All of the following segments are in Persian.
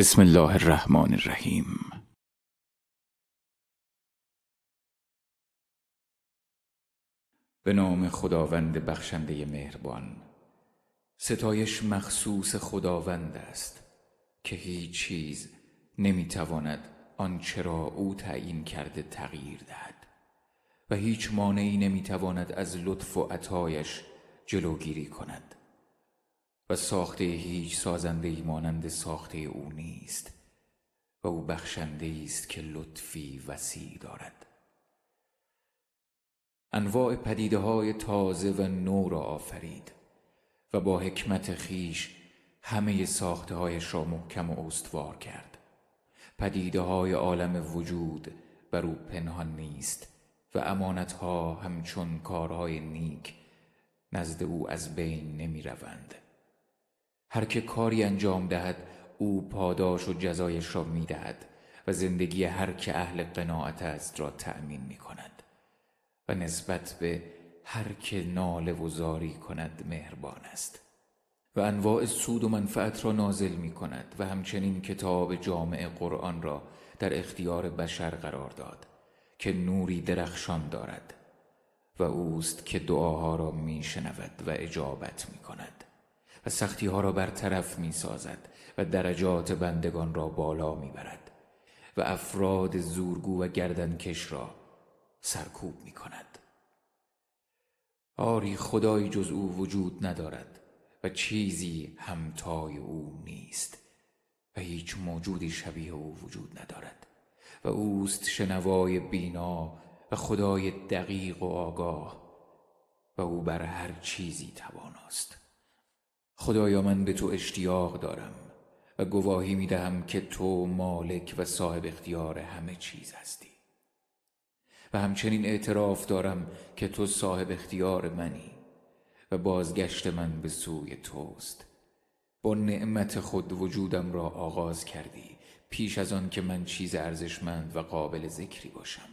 بسم الله الرحمن الرحیم. به نام خداوند بخشنده مهربان ستایش مخصوص خداوند است که هیچ چیز نمی‌تواند آنچه را او تعیین کرده تغییر دهد و هیچ مانعی نمی‌تواند از لطف و عطایش جلوگیری کند. و ساخته هیچ سازنده مانند ساخته او نیست و او بخشنده است که لطفی وسیع دارد انواع پدیده های تازه و نو را آفرید و با حکمت خیش همه ساخته هایش را محکم و استوار کرد پدیده های عالم وجود بر او پنهان نیست و امانت ها همچون کارهای نیک نزد او از بین نمی روند. هر که کاری انجام دهد او پاداش و جزایش را می دهد و زندگی هر که اهل قناعت است را تأمین می کند و نسبت به هر که ناله و زاری کند مهربان است و انواع سود و منفعت را نازل می کند و همچنین کتاب جامع قرآن را در اختیار بشر قرار داد که نوری درخشان دارد و اوست که دعاها را می شنود و اجابت می کند و سختی ها را برطرف می سازد و درجات بندگان را بالا می برد و افراد زورگو و گردنکش را سرکوب می کند آری خدایی جز او وجود ندارد و چیزی همتای او نیست و هیچ موجودی شبیه او وجود ندارد و اوست شنوای بینا و خدای دقیق و آگاه و او بر هر چیزی تواناست. خدایا من به تو اشتیاق دارم و گواهی می دهم که تو مالک و صاحب اختیار همه چیز هستی. و همچنین اعتراف دارم که تو صاحب اختیار منی و بازگشت من به سوی توست. با نعمت خود وجودم را آغاز کردی پیش از آن که من چیز ارزشمند و قابل ذکری باشم.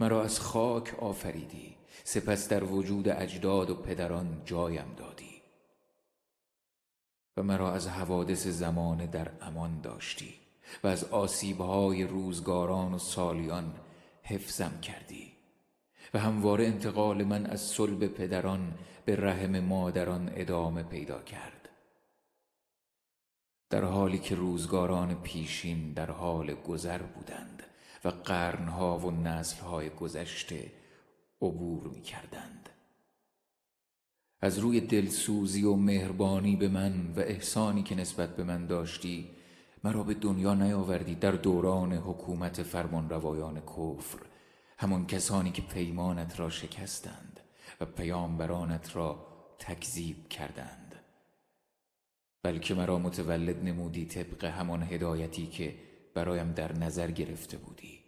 مرا از خاک آفریدی سپس در وجود اجداد و پدران جایم دادی. و مرا از حوادث زمان در امان داشتی و از آسیبهای روزگاران و سالیان حفظم کردی و همواره انتقال من از صلب پدران به رحم مادران ادامه پیدا کرد. در حالی که روزگاران پیشین در حال گذر بودند و قرنها و نسلهای گذشته عبور می کردند از روی دلسوزی و مهربانی به من و احسانی که نسبت به من داشتی مرا به دنیا نیاوردی در دوران حکومت فرمانروایان کفر. همان کسانی که پیمانت را شکستند و پیامبرانت را تکذیب کردند. بلکه مرا متولد نمودی طبق همان هدایتی که برایم در نظر گرفته بودی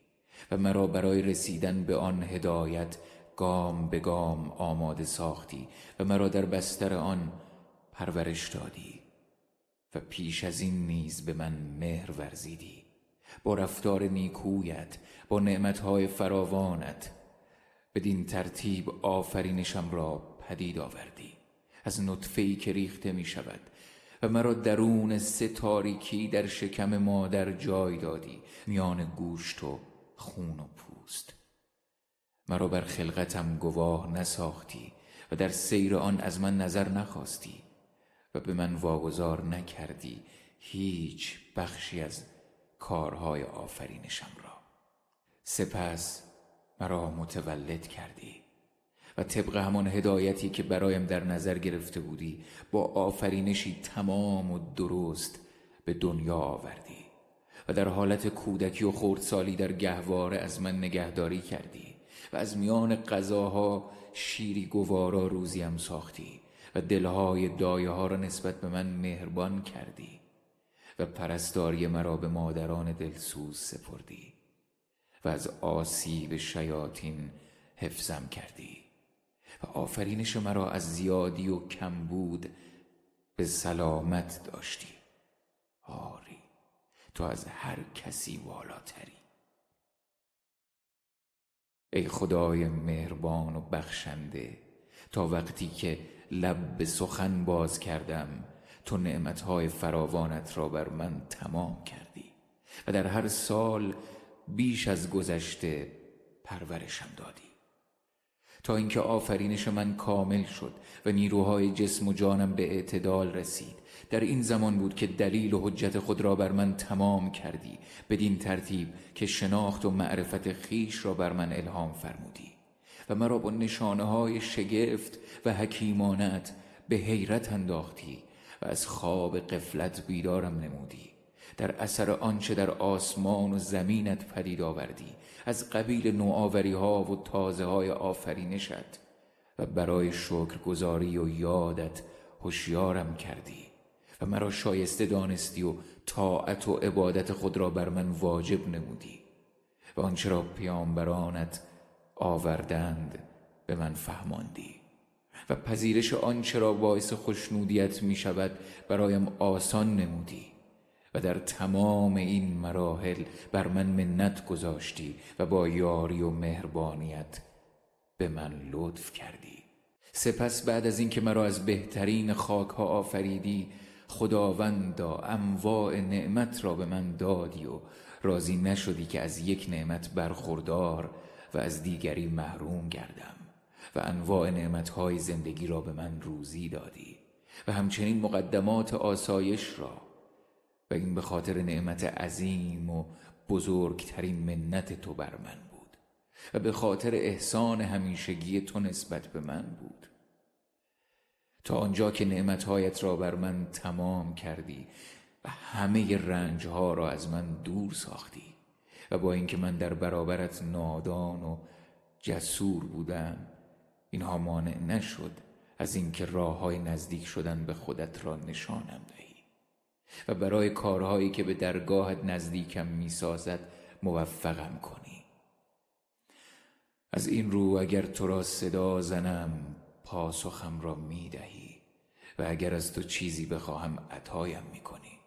و مرا برای رسیدن به آن هدایت گام به گام آماده ساختی و مرا در بستر آن پرورش دادی و پیش از این نیز به من مهر ورزیدی. با رفتار نیکویت با نعمتهای فراوانت بدین ترتیب آفرینشم را پدید آوردی. از نطفه‌ای که ریخته می شود و مرا درون سه تاریکی در شکم مادر جای دادی. میان گوشت و خون و پوست مرا بر خلقتم گواه نساختی و در سیر آن از من نظر نخواستی و به من واگذار نکردی هیچ بخشی از کارهای آفرینشم را. سپس مرا متولد کردی و طبق همان هدایتی که برایم در نظر گرفته بودی با آفرینشی تمام و درست به دنیا آوردی و در حالت کودکی و خردسالی در گهواره از من نگهداری کردی. و از میان غذاها شیری گوارا روزیم ساختی و دلهای دایه ها را نسبت به من مهربان کردی و پرستاری مرا به مادران دلسوز سپردی و از آسیب شیاطین حفظم کردی و آفرینش مرا از زیادی و کمبود به سلامت داشتی. آری تو از هر کسی والاتری. ای خدای مهربان و بخشنده تا وقتی که لب به سخن باز کردم تو نعمتهای فراوانت را بر من تمام کردی و در هر سال بیش از گذشته پرورشم دادی. تا اینکه آفرینش من کامل شد و نیروهای جسم و جانم به اعتدال رسید در این زمان بود که دلیل و حجت خود را بر من تمام کردی بدین ترتیب که شناخت و معرفت خیش را بر من الهام فرمودی و مرا با نشانه های شگفت و حکیمانت به حیرت انداختی و از خواب قفلت بیدارم نمودی. در اثر آنچه در آسمان و زمینت پدید آوردی از قبیل نوآوری ها و تازه های آفرینشت و برای شکرگزاری و یادت هوشیارم کردی. و مرا شایسته دانستی و طاعت و عبادت خود را بر من واجب نمودی و آنچه را پیامبرانت آوردند به من فهماندی و پذیرش آنچه را باعث خوشنودیت می شود برایم آسان نمودی و در تمام این مراحل بر من منت گذاشتی و با یاری و مهربانیت به من لطف کردی. سپس بعد از اینکه مرا از بهترین خاک ها آفریدی خداوندا انواع نعمت را به من دادی و راضی نشدی که از یک نعمت برخوردار و از دیگری محروم گردم و انواع نعمتهای زندگی را به من روزی دادی و همچنین مقدمات آسایش را. و این به خاطر نعمت عظیم و بزرگترین منت تو بر من بود و به خاطر احسان همیشگی تو نسبت به من بود. تا آنجا که نعمتهایت را بر من تمام کردی و همه رنجها را از من دور ساختی و با اینکه من در برابرت نادان و جسور بودم اینها مانع نشد از اینکه راه های نزدیک شدن به خودت را نشانم دهی و برای کارهایی که به درگاهت نزدیکم می‌سازد موفقم کنی. از این رو اگر تو را صدا زنم پاسخم را می‌دهی. و اگر از تو چیزی بخواهم عطایم می‌کنی.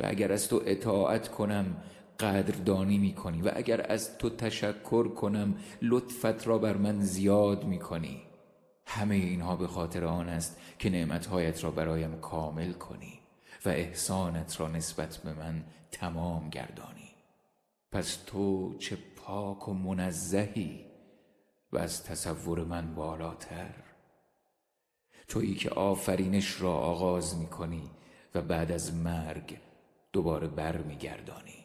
و اگر از تو اطاعت کنم قدردانی می‌کنی. و اگر از تو تشکر کنم لطفت را بر من زیاد می‌کنی. همه اینها به خاطر آن است که نعمتهایت را برایم کامل کنی و احسانت را نسبت به من تمام گردانی. پس تو چه پاک و منزهی و از تصور من بالاتر. تویی که آفرینش را آغاز می کنی و بعد از مرگ دوباره بر می گردانی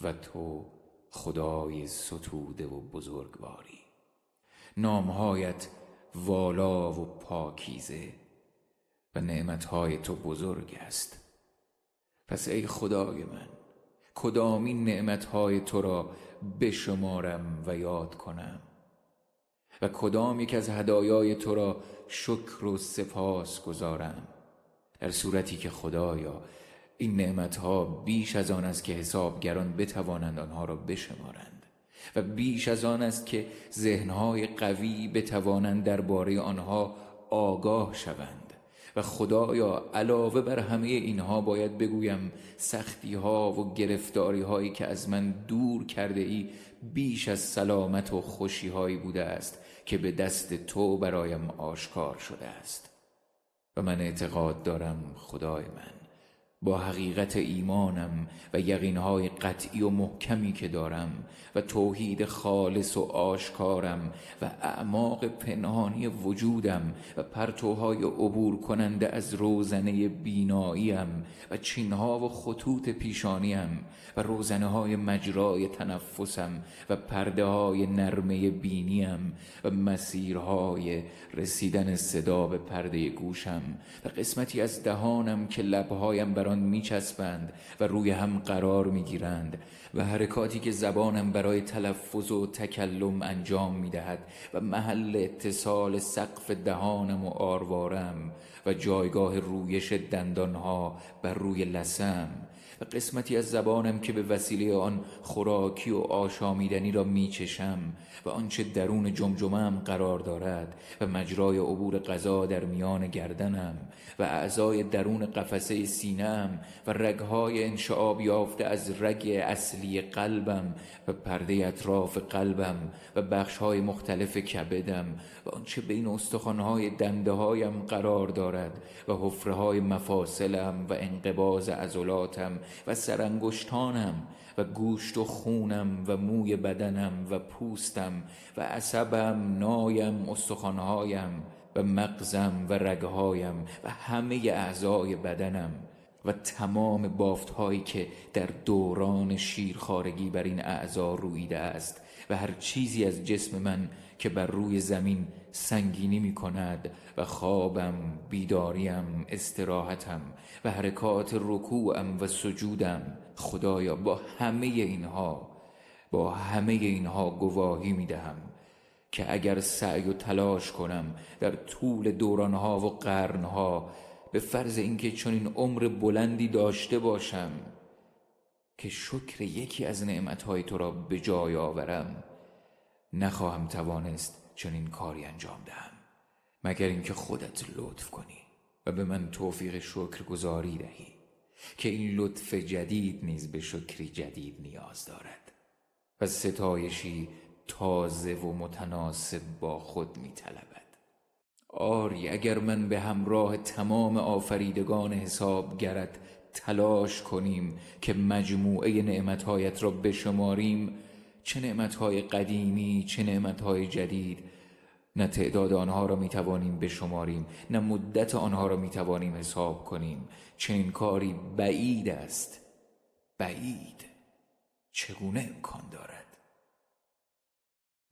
و تو خدای ستوده و بزرگواری. نامهایت والا و پاکیزه و نعمتهای تو بزرگ است. پس ای خدای من کدامین نعمتهای تو را بشمارم و یاد کنم؟ و کدام یک از هدایای تو را شکر و سپاس گذارم در صورتی که خدایا این نعمتها بیش از آن است که حسابگران بتوانند آنها را بشمارند و بیش از آن است که ذهنهای قوی بتوانند درباره آنها آگاه شوند و خدایا علاوه بر همه اینها باید بگویم سختی ها و گرفتاری هایی که از من دور کرده ای بیش از سلامت و خوشی هایی بوده است که به دست تو برایم آشکار شده است. و من اعتقاد دارم خدای من با حقیقت ایمانم و یقینهای قطعی و محکمی که دارم و توحید خالص و آشکارم و اعماق پنهانی وجودم و پرتوهای عبور کننده از روزنه بیناییم و چینها و خطوط پیشانیم و روزنه های مجرای تنفسم و پرده های نرمه بینیم و مسیرهای رسیدن صدا به پرده گوشم و قسمتی از دهانم که لبهایم بر آن میچسبند و روی هم قرار می‌گیرند و حرکاتی که زبانم برای تلفظ و تکلم انجام می‌دهد و محل اتصال سقف دهانم و آروارم و جایگاه رویش دندانها بر روی لسم و قسمتی از زبانم که به وسیله آن خوراکی و آشامیدنی را میچشم و آنچه درون جمجمم قرار دارد و مجرای عبور غذا در میان گردنم و اعضای درون قفسه سینم و رگهای انشعاب یافته از رگ اصلی قلبم و پرده اطراف قلبم و بخشهای مختلف کبدم و آنچه بین استخوانهای دنده هایم قرار دارد و حفره های مفاصلم و انقباز عضلاتم و سرانگشتانم و گوشت و خونم و موی بدنم و پوستم و عصبم نایم استخوانهایم و مغزم و رگهایم و همه اعضای بدنم و تمام بافت هایی که در دوران شیرخارگی بر این اعضا رویده است و هر چیزی از جسم من که بر روی زمین سنگینی می کند و خوابم بیداریم استراحتم و حرکات رکوعم و سجودم. خدایا با همه اینها با همه اینها گواهی می دهم که اگر سعی و تلاش کنم در طول دورانها و قرنها به فرض اینکه چون این عمر بلندی داشته باشم که شکر یکی از نعمتهای تو را به جای آورم. نخواهم توانست چنین کاری انجام دهم مگر اینکه خودت لطف کنی و به من توفیق شکر گذاری دهی که این لطف جدید نیز به شکری جدید نیاز دارد و ستایشی تازه و متناسب با خود می طلبد آری اگر من به همراه تمام آفریدگان حسابگرت تلاش کنیم که مجموعه نعمتهایت را بشماریم چه نعمتهای قدیمی چه نعمتهای جدید. نه تعداد آنها را می توانیم بشماریم نه مدت آنها را می توانیم حساب کنیم. چنین کاری بعید است. بعید. چگونه امکان دارد؟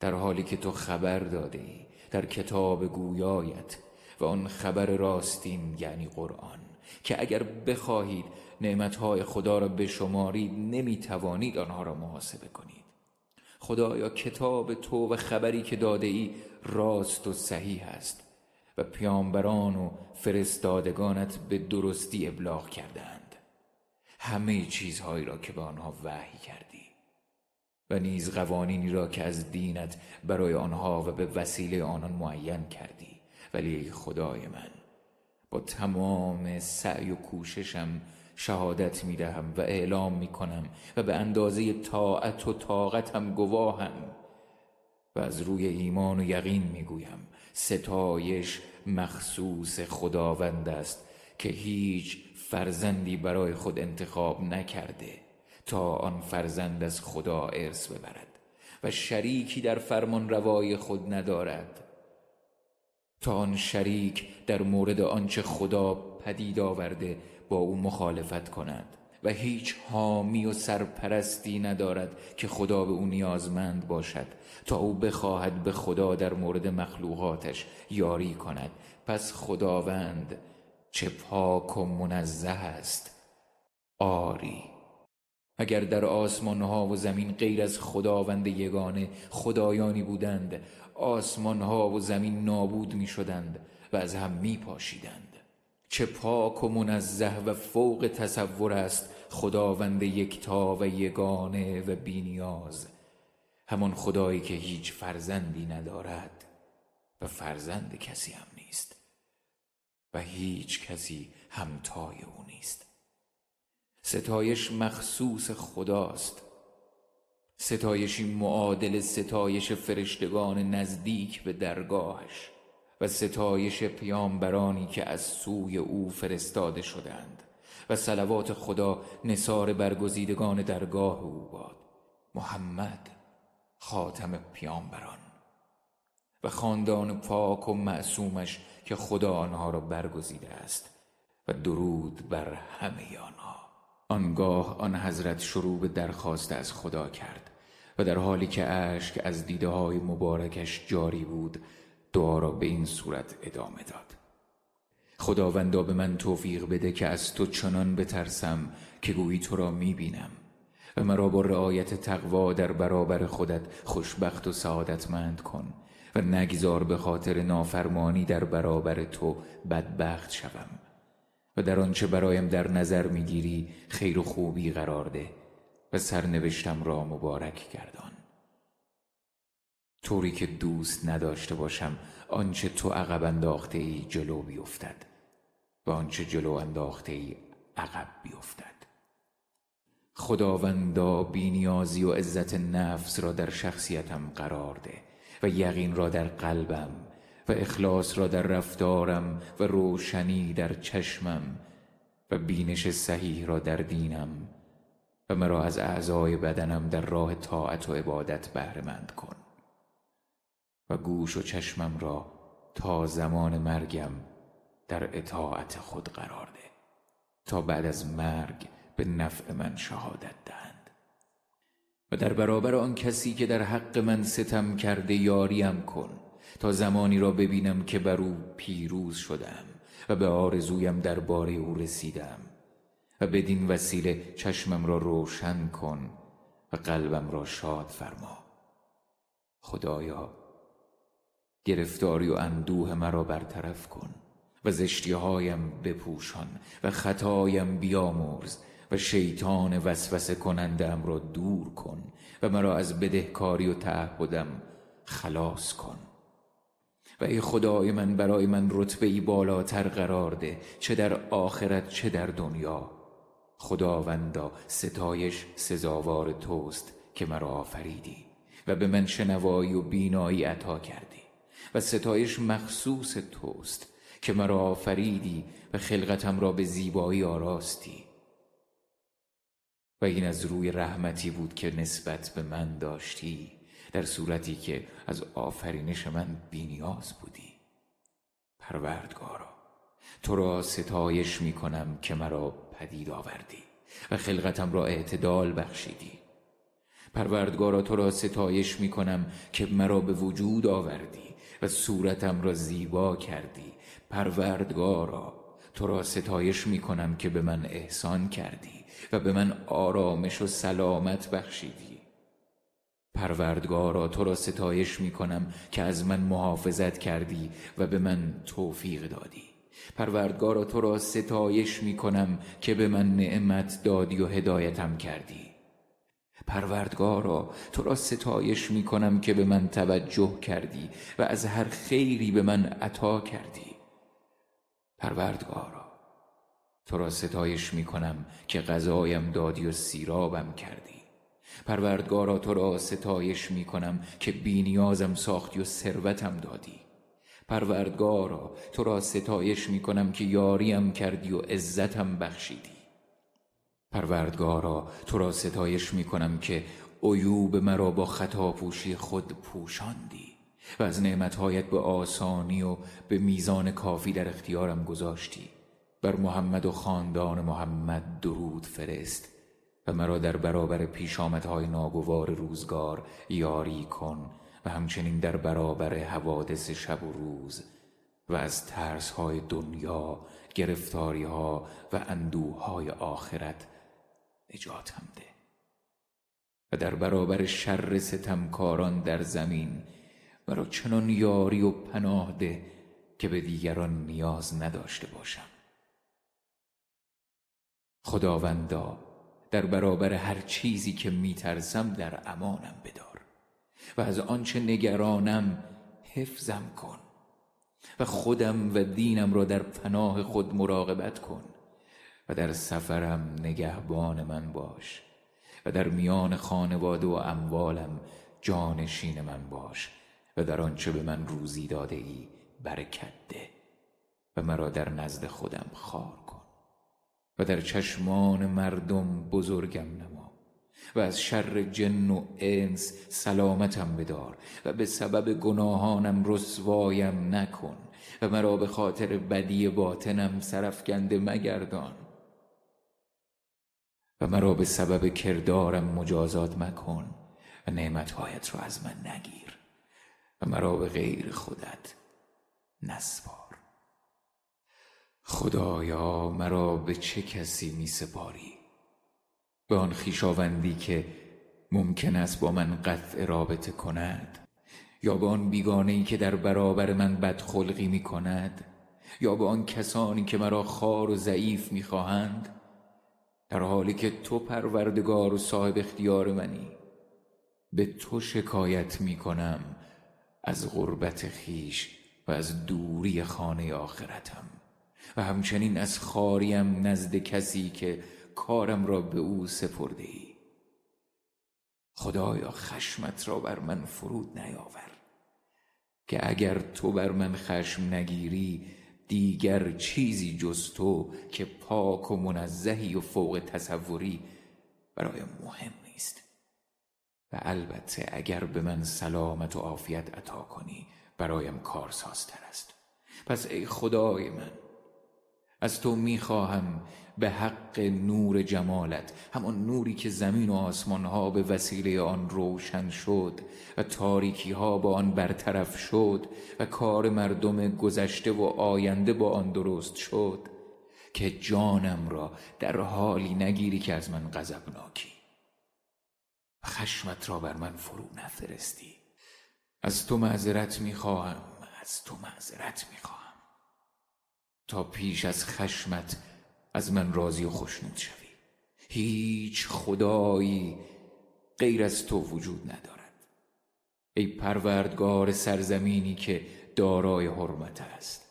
در حالی که تو خبر داده ای در کتاب گویایت و آن خبر راستین یعنی قرآن که اگر بخواهید نعمتهای خدا را بشمارید نمی توانید آنها را محاسبه کنید. خدایا کتاب تو و خبری که داده ای راست و صحیح است و پیامبران و فرستادگانت به درستی ابلاغ کردند همه چیزهایی را که به آنها وحی کردی و نیز قوانینی را که از دینت برای آنها و به وسیله آنان معین کردی. ولی خدای من با تمام سعی و کوششم شهادت می دهم و اعلام می کنم و به اندازه طاعت و طاقتم گواهم و از روی ایمان و یقین می گویم ستایش مخصوص خداوند است که هیچ فرزندی برای خود انتخاب نکرده تا آن فرزند از خدا ارث ببرد و شریکی در فرمان روای خود ندارد. تا آن شریک در مورد آنچه خدا پدید آورده با او مخالفت کند و هیچ حامی و سرپرستی ندارد که خدا به او نیازمند باشد تا او بخواهد به خدا در مورد مخلوقاتش یاری کند. پس خداوند چه پاک و منزه است. آری. اگر در آسمان ها و زمین غیر از خداوند یگانه خدایانی بودند آسمان ها و زمین نابود می شدند و از هم می پاشیدند چه پاک و منزه و فوق تصور است خداوند یکتا و یگانه و بینیاز. همان خدایی که هیچ فرزندی ندارد و فرزند کسی هم نیست و هیچ کسی همتای او نیست. ستایش مخصوص خداست. ستایشی معادل ستایش فرشتگان نزدیک به درگاهش. و ستایش پیامبرانی که از سوی او فرستاده شدند. و صلوات خدا نصار برگزیدگان درگاه او باد. محمد خاتم پیامبران. و خاندان پاک و معصومش که خدا آنها را برگزیده است و درود بر همه آنها. آنگاه آن حضرت شروع به درخواست از خدا کرد و در حالی که اشک از دیده های مبارکش جاری بود دعا را به این صورت ادامه داد. خداوندا به من توفیق بده که از تو چنان بترسم که گویی تو را می‌بینم و مرا با رعایت تقوا در برابر خودت خوشبخت و سعادتمند کن و نگذار به خاطر نافرمانی در برابر تو بدبخت شوم و در آنچه برایم در نظر می‌گیری خیر و خوبی قرار ده و سرنوشتم را مبارک گردان. طوری که دوست نداشته باشم آنچه تو عقب انداخته ای جلو بیفتد و آنچه جلو انداخته ای عقب بیفتد. خداوندا بینیازی و عزت نفس را در شخصیتم قرار ده و یقین را در قلبم و اخلاص را در رفتارم و روشنی در چشمم و بینش صحیح را در دینم و مرا از اعضای بدنم در راه طاعت و عبادت بهرهمند کن. و گوش و چشمم را تا زمان مرگم در اطاعت خود قرار ده تا بعد از مرگ به نفع من شهادت دهند. و در برابر آن کسی که در حق من ستم کرده یاریم کن تا زمانی را ببینم که بر او پیروز شدم و به آرزویم درباره او رسیدم و بدین وسیله چشمم را روشن کن و قلبم را شاد فرما. خدایا گرفتاری و اندوه مرا برطرف کن و زشتیهایم بپوشان و خطایم بیامرز و شیطان وسوسه کنندم را دور کن و مرا از بدهکاری و تعهدم خلاص کن. و ای خدای من برای من رتبه ای بالاتر قرار ده چه در آخرت چه در دنیا. خداوندا ستایش سزاوار توست که مرا آفریدی و به من شنوایی و بینایی عطا کردی. و ستایش مخصوص توست که مرا آفریدی و خلقتم را به زیبایی آراستی. و این از روی رحمتی بود که نسبت به من داشتی در صورتی که از آفرینش من بینیاز بودی. پروردگارا تو را ستایش می کنم که مرا پدید آوردی و خلقتم را اعتدال بخشیدی. پروردگارا تو را ستایش می کنم که مرا به وجود آوردی و صورتم را زیبا کردی. پروردگارا تو را ستایش می کنم که به من احسان کردی و به من آرامش و سلامت بخشیدی. پروردگارا تو را ستایش می کنم که از من محافظت کردی و به من توفیق دادی. پروردگارا تو را ستایش می کنم که به من نعمت دادی و هدایتم کردی. پروردگارا تو را ستایش می کنم که به من توجه کردی و از هر خیری به من عطا کردی. پروردگارا تو را ستایش می کنم که غذایم دادی و سیرابم کردی. پروردگارا تو را ستایش می کنم که بینیازم ساختی و ثروتم دادی. پروردگارا تو را ستایش می کنم که یاریم کردی و عزتم بخشیدی. پروردگارا تو را ستایش می کنم که عیوب مرا با خطا پوشی خود پوشاندی و از نعمتهایت به آسانی و به میزان کافی در اختیارم گذاشتی. بر محمد و خاندان محمد درود فرست و مرا در برابر پیشامدهای ناگوار روزگار یاری کن و همچنین در برابر حوادث شب و روز و از ترسهای دنیا گرفتاریها و اندوهای آخرت نجاتم ده. و در برابر شر ستمکاران در زمین مرا چنان یاری و پناه ده که به دیگران نیاز نداشته باشم. خداوندا در برابر هر چیزی که میترسم در امانم بدار و از آنچه نگرانم حفظم کن و خودم و دینم را در پناه خود مراقبت کن. و در سفرم نگهبان من باش و در میان خانواده و اموالم جانشین من باش و در آنچه به من روزی داده ای برکت ده و مرا در نزد خودم خار کن و در چشمان مردم بزرگم نما و از شر جن و انس سلامتم بدار و به سبب گناهانم رسوایم نکن و مرا به خاطر بدی باطنم سرفکنده مگردان و مرا به سبب کردارم مجازات مکن و نعمتهایت را از من نگیر و مرا به غیر خودت نسپار. خدایا مرا به چه کسی می سپاری؟ به آن خیشاوندی که ممکن است با من قطع رابطه کند؟ یا به آن بیگانه ای که در برابر من بدخلقی می کند؟ یا به آن کسانی که مرا خار و ضعیف می خواهند؟ در حالی که تو پروردگار و صاحب اختیار منی به تو شکایت می کنم از غربت خیش و از دوری خانه آخرتم و همچنین از خاریم نزد کسی که کارم را به او سپرده ای خدایا خشمت را بر من فرود نیاور که اگر تو بر من خشم نگیری دیگر چیزی جز تو که پاک و منزهی و فوق تصوری برایم مهم نیست. و البته اگر به من سلامت و عافیت عطا کنی برایم کارسازتر است. پس ای خدای من از تو می‌خواهم به حق نور جمالت همان نوری که زمین و آسمان ها به وسیله آن روشن شد و تاریکی ها با آن برطرف شد و کار مردم گذشته و آینده با آن درست شد که جانم را در حالی نگیری که از من غضبناکی. خشمت را بر من فرو نفرستی. از تو معذرت می‌خواهم از تو معذرت می‌خواهم. تا پیش از خشمت از من راضی و خوشنود شوی. هیچ خدایی غیر از تو وجود ندارد. ای پروردگار سرزمینی که دارای حرمت است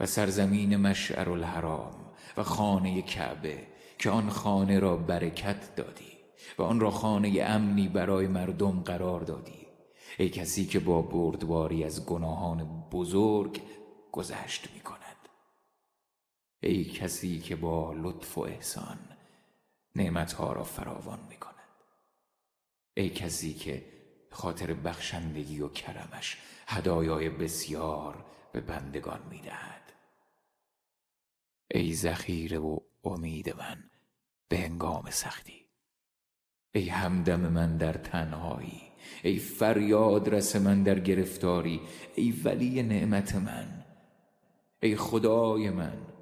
و سرزمین مشعر الحرام و خانه کعبه که آن خانه را برکت دادی و آن را خانه امنی برای مردم قرار دادی. ای کسی که با بردباری از گناهان بزرگ گذشت می کند ای کسی که با لطف و احسان نعمتها را فراوان می کند ای کسی که خاطر بخشندگی و کرمش هدایای بسیار به بندگان می دهد ای ذخیره و امید من به هنگام سختی. ای همدم من در تنهایی. ای فریاد رس من در گرفتاری. ای ولی نعمت من. ای خدای من.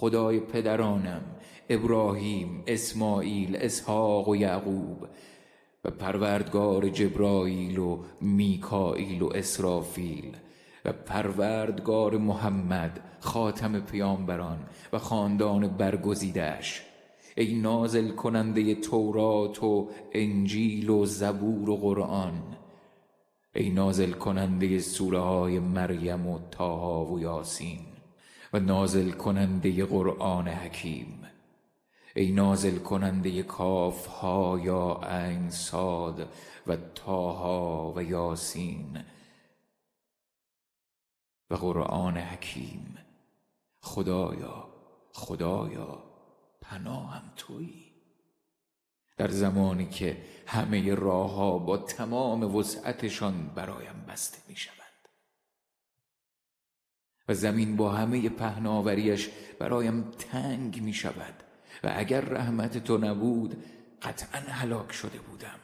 خدای پدرانم ابراهیم اسماعیل اسحاق و یعقوب و پروردگار جبرائیل و میکائیل و اسرافیل و پروردگار محمد خاتم پیامبران و خاندان برگزیدش ای نازل کننده تورات و انجیل و زبور و قرآن. ای نازل کننده سوره های مریم و تاها و یاسین. و نازل کننده قرآن حکیم. ای نازل کننده کاف ها یا عین صاد و تاها و یاسین و قرآن حکیم. خدایا خدایا پناهم تویی. در زمانی که همه راه ها با تمام وسعتشان برایم بسته می شود و زمین با همه پهناوریش برایم تنگ می شود و اگر رحمت تو نبود قطعا هلاک شده بودم.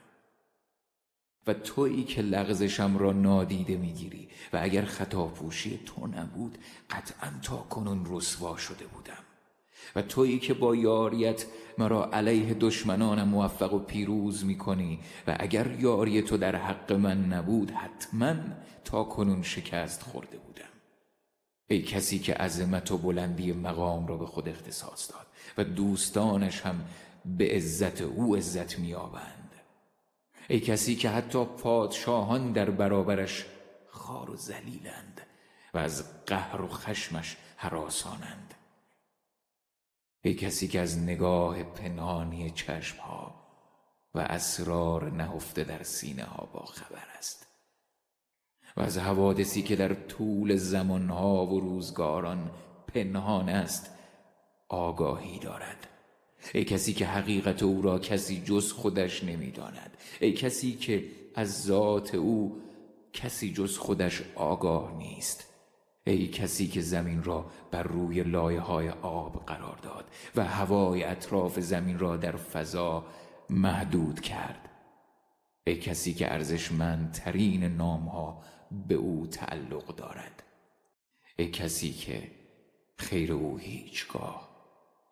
و تویی که لغزشم را نادیده می‌گیری و اگر خطا پوشی تو نبود قطعا تا کنون رسوا شده بودم. و تویی که با یاریت مرا علیه دشمنانم موفق و پیروز می‌کنی و اگر یاری تو در حق من نبود حتما تا کنون شکست خورده بودم. ای کسی که عظمت و بلندی مقام را به خود اختصاص داد و دوستانش هم به عزت او عزت میابند ای کسی که حتی پادشاهان در برابرش خار و زلیلند و از قهر و خشمش حراسانند ای کسی که از نگاه پنهانی چشمها و اسرار نهفته در سینه ها با خبر است. و از حوادثی که در طول زمانها و روزگاران پنهان است آگاهی دارد. ای کسی که حقیقت او را کسی جز خودش نمی‌داند. ای کسی که از ذات او کسی جز خودش آگاه نیست. ای کسی که زمین را بر روی لایه های آب قرار داد و هوای اطراف زمین را در فضا محدود کرد. ای کسی که ارزشمندترین نامها به او تعلق دارد. ای کسی که خیر او هیچگاه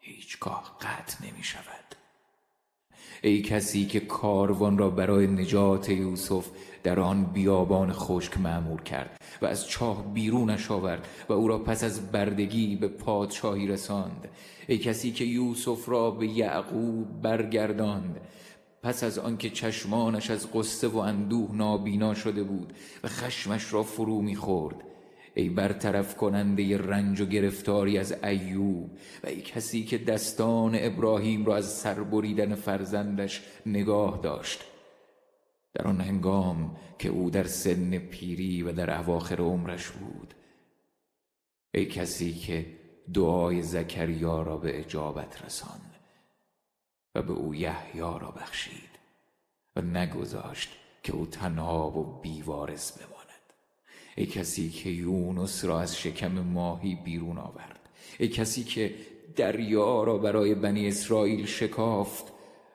هیچگاه قطع نمی شود. ای کسی که کاروان را برای نجات یوسف در آن بیابان خشک معمور کرد و از چاه بیرونش آورد و او را پس از بردگی به پادشاهی رساند. ای کسی که یوسف را به یعقوب برگرداند پس از آنکه چشمانش از قصه و اندوه نابینا شده بود و خشمش را فرو می‌خورد. ای برطرف کننده رنج و گرفتاری از ایوب و ای کسی که دستان ابراهیم را از سر بریدن فرزندش نگاه داشت. در آن هنگام که او در سن پیری و در اواخر عمرش بود ای کسی که دعای زکریا را به اجابت رساند. و به او یحیی را بخشید و نگذاشت که او تنها و بیوارث بماند. ای کسی که یونس را از شکم ماهی بیرون آورد ای کسی که دریا را برای بنی اسرائیل شکافت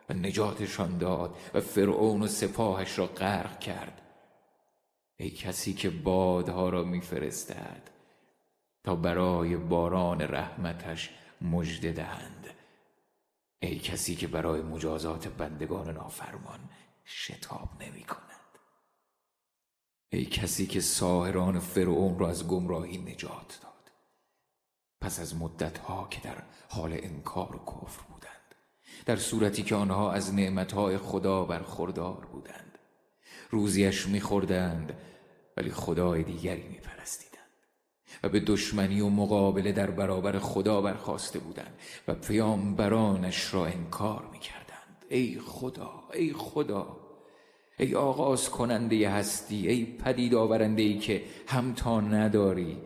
و نجاتشان داد و فرعون و سپاهش را غرق کرد. ای کسی که بادها را میفرستد تا برای باران رحمتش مژده دهند. ای کسی که برای مجازات بندگان نافرمان شتاب نمی کند. ای کسی که ساهران فرعون را از گمراهی نجات داد. پس از مدتها که در حال انکار و کفر بودند در صورتی که آنها از نعمتهای خدا برخوردار بودند. روزیش میخوردند ولی خدای دیگری میپرستیدند به دشمنی و مقابله در برابر خدا برخواسته بودند و پیامبرانش را انکار می‌کردند. ای خدا ای خدا ای آغاز کننده هستی ای پدید آورنده ای که همتا نداری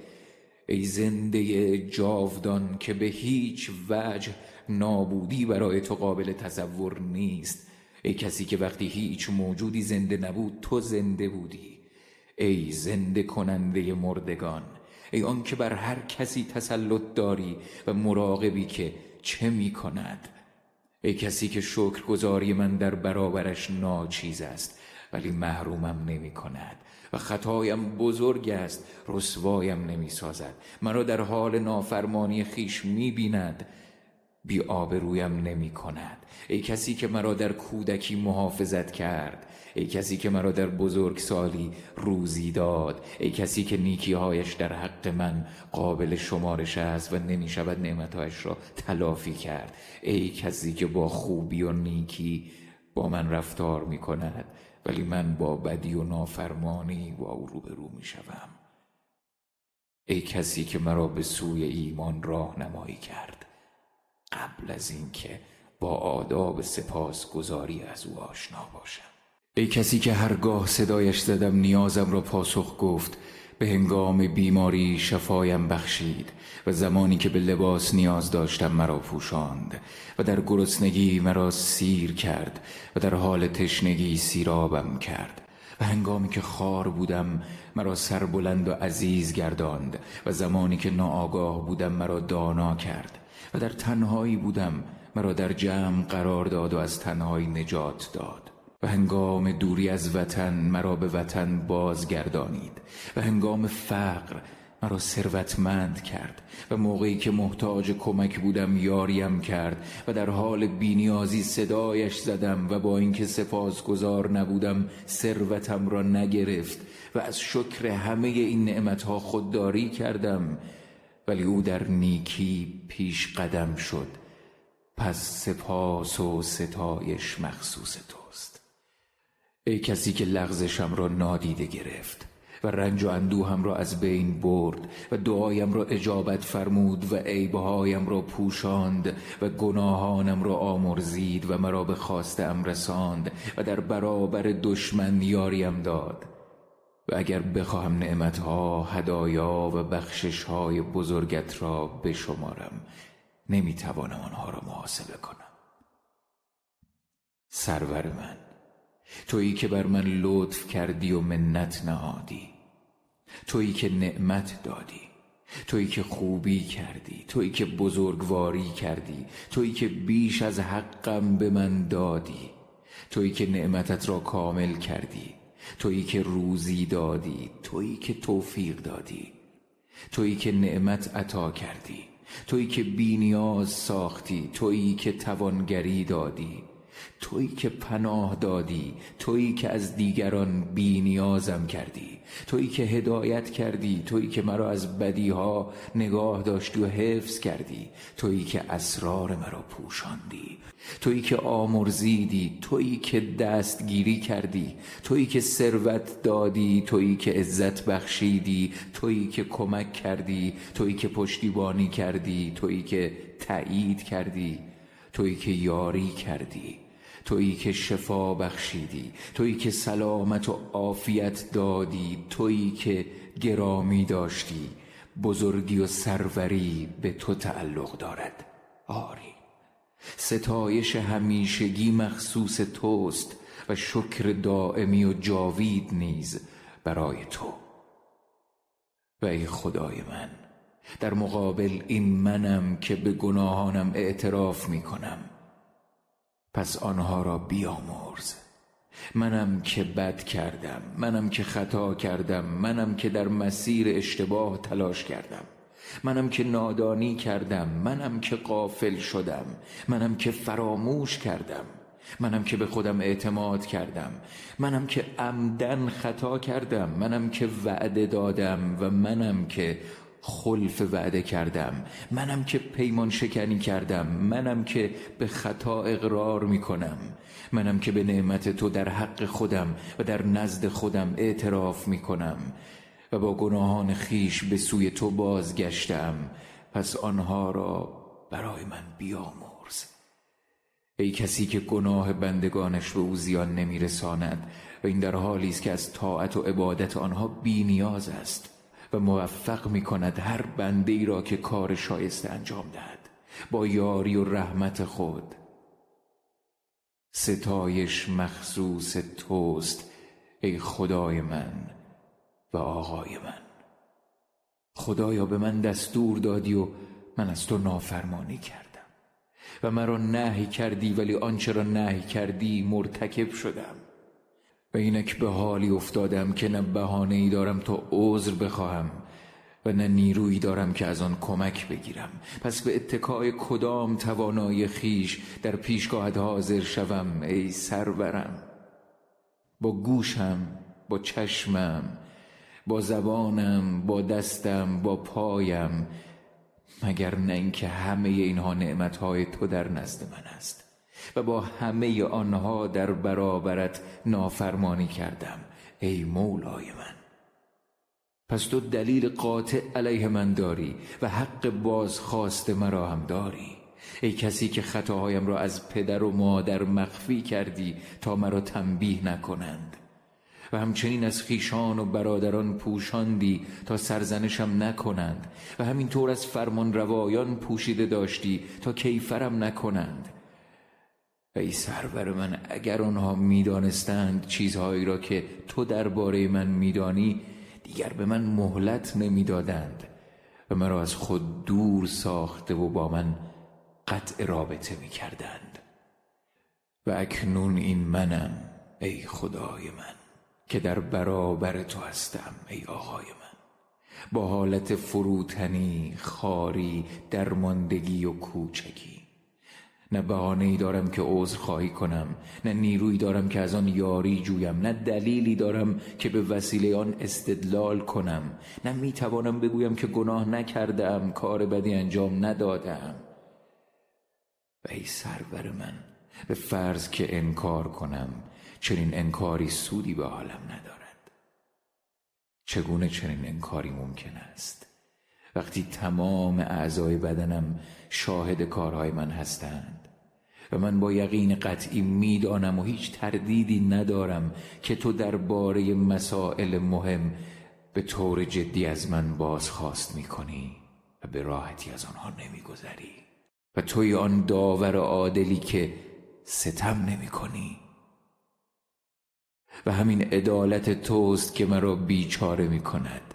ای زنده جاودان که به هیچ وجه نابودی برای تو قابل تصور نیست ای کسی که وقتی هیچ موجودی زنده نبود تو زنده بودی. ای زنده کننده مردگان ای آن که بر هر کسی تسلط داری و مراقبی که چه می کند. ای کسی که شکرگزاری من در برابرش ناچیز است ولی محرومم نمی کند و خطایم بزرگ است رسوایم نمی سازد. مرا در حال نافرمانی خیش می بیند بی آبرویم نمی کند. ای کسی که مرا در کودکی محافظت کرد ای کسی که مرا در بزرگسالی روزی داد ای کسی که نیکیهایش در حق من قابل شمارش است و نمی شود نعمتهایش را تلافی کرد. ای کسی که با خوبی و نیکی با من رفتار می کند ولی من با بدی و نافرمانی با او روبرو می شوم. ای کسی که مرا به سوی ایمان راهنمایی کرد قبل از اینکه با آداب سپاسگزاری از او آشنا باشم. ای کسی که هرگاه صدایش زدم نیازم را پاسخ گفت. به هنگام بیماری شفایم بخشید و زمانی که به لباس نیاز داشتم مرا پوشاند و در گرسنگی مرا سیر کرد و در حال تشنگی سیرابم کرد. و هنگامی که خار بودم مرا سربلند و عزیز گرداند و زمانی که ناآگاه بودم مرا دانا کرد. و در تنهایی بودم مرا در جمع قرار داد و از تنهایی نجات داد. و هنگام دوری از وطن مرا به وطن بازگردانید و هنگام فقر مرا ثروتمند کرد و موقعی که محتاج کمک بودم یاریم کرد و در حال بینیازی صدایش زدم و با اینکه سپاسگزار نبودم ثروتم را نگرفت و از شکر همه این نعمتها خودداری کردم ولی او در نیکی پیش قدم شد. پس سپاس و ستایش مخصوص توست ای کسی که لغزشم را نادیده گرفت و رنج و اندوهم را از بین برد و دعایم را اجابت فرمود و عیبهایم را پوشاند و گناهانم را آمرزید و مرا به ام رساند و در برابر دشمن یاریم داد. و اگر بخواهم نعمتها هدایا و بخششهای بزرگت را بشمارم نمی‌توانم آنها را محاسبه کنم. سرور من تویی که بر من لطف کردی و منت نهادی تویی که نعمت دادی تویی که خوبی کردی تویی که بزرگواری کردی تویی که بیش از حقم به من دادی تویی که نعمتت را کامل کردی تویی که روزی دادی تویی که توفیق دادی تویی که نعمت عطا کردی تویی که بینیاز ساختی تویی که توانگری دادی تویی که پناه دادی تویی که از دیگران بینیازم کردی تویی که هدایت کردی تویی که مرا از بدیها نگاه داشتی و حفظ کردی تویی که اسرار مرا پوشاندی تویی که آمرزیدی تویی که دستگیری کردی تویی که ثروت دادی تویی که عزت بخشیدی تویی که کمک کردی تویی که پشتیبانی کردی تویی که تایید کردی تویی که یاری کردی تویی که شفا بخشیدی تویی که سلامت و عافیت دادی تویی که گرامی داشتی بزرگی و سروری به تو تعلق دارد. آری ستایش همیشگی مخصوص توست و شکر دائمی و جاوید نیز برای تو. و ای خدای من در مقابل این منم که به گناهانم اعتراف می کنم پس آنها را بیامرز منم که بد کردم منم که خطا کردم منم که در مسیر اشتباه تلاش کردم منم که نادانی کردم منم که قافل شدم منم که فراموش کردم منم که به خودم اعتماد کردم منم که عمدن خطا کردم منم که وعده دادم و منم که خلف وعده کردم. منم که پیمان شکنی کردم. منم که به خطا اقرار می کنم منم که به نعمت تو در حق خودم و در نزد خودم اعتراف می کنم و با گناهان خیش به سوی تو بازگشتم. پس آنها را برای من بیامرز. ای کسی که گناه بندگانش به او زیان نمیرساند و این در حالی است که از طاعت و عبادت آنها بی نیاز است. و موفق می کند هر بنده ای را که کار شایسته انجام دهد. با یاری و رحمت خود. ستایش مخصوص توست ای خدای من و آقای من. خدایا به من دستور دادی و من از تو نافرمانی کردم. و مرا نهی کردی ولی آنچه را نهی کردی مرتکب شدم. و اینک به حالی افتادم که نه بهانه ای دارم تا عذر بخواهم و نه نیرویی دارم که از آن کمک بگیرم. پس به اتکای کدام توانایی خیش در پیشگاهت حاضر شوم ای سرورم؟ با گوشم با چشمم با زبانم با دستم با پایم مگر نه اینکه همه اینها نعمتهای تو در نزد من است. و با همه آنها در برابرت نافرمانی کردم ای مولای من. پس تو دلیل قاطع علیه من داری و حق بازخواست مرا هم داری. ای کسی که خطاهایم را از پدر و مادر مخفی کردی تا مرا تنبیه نکنند. و همچنین از خیشان و برادران پوشاندی تا سرزنشم نکنند. و همینطور از فرمان روایان پوشیده داشتی تا کیفرم نکنند. ای سرور من اگر آنها می‌دانستند چیزهایی را که تو درباره من میدانی دیگر به من مهلت نمی‌دادند و مرا از خود دور ساخته و با من قطع رابطه می‌کردند. و اکنون این منم ای خدای من که در برابر تو هستم ای آقای من. با حالت فروتنی خاری درماندگی و کوچکی. نه بهانه دارم که عذر خواهی کنم نه نیرویی دارم که از آن یاری جویم نه دلیلی دارم که به وسیله آن استدلال کنم نه می توانم بگویم که گناه نکردم کار بدی انجام ندادم و ای سرور من به فرض که انکار کنم چنین انکاری سودی به حالم ندارد. چگونه چنین انکاری ممکن است؟ وقتی تمام اعضای بدنم شاهد کارهای من هستند و من با یقین قطعی می‌دانم و هیچ تردیدی ندارم که تو درباره مسائل مهم به طور جدی از من بازخواست می‌کنی و به راحتی از آنها نمیگذری. و توی آن داور عادلی که ستم نمی کنی و همین عدالت توست که مرا بیچاره می کند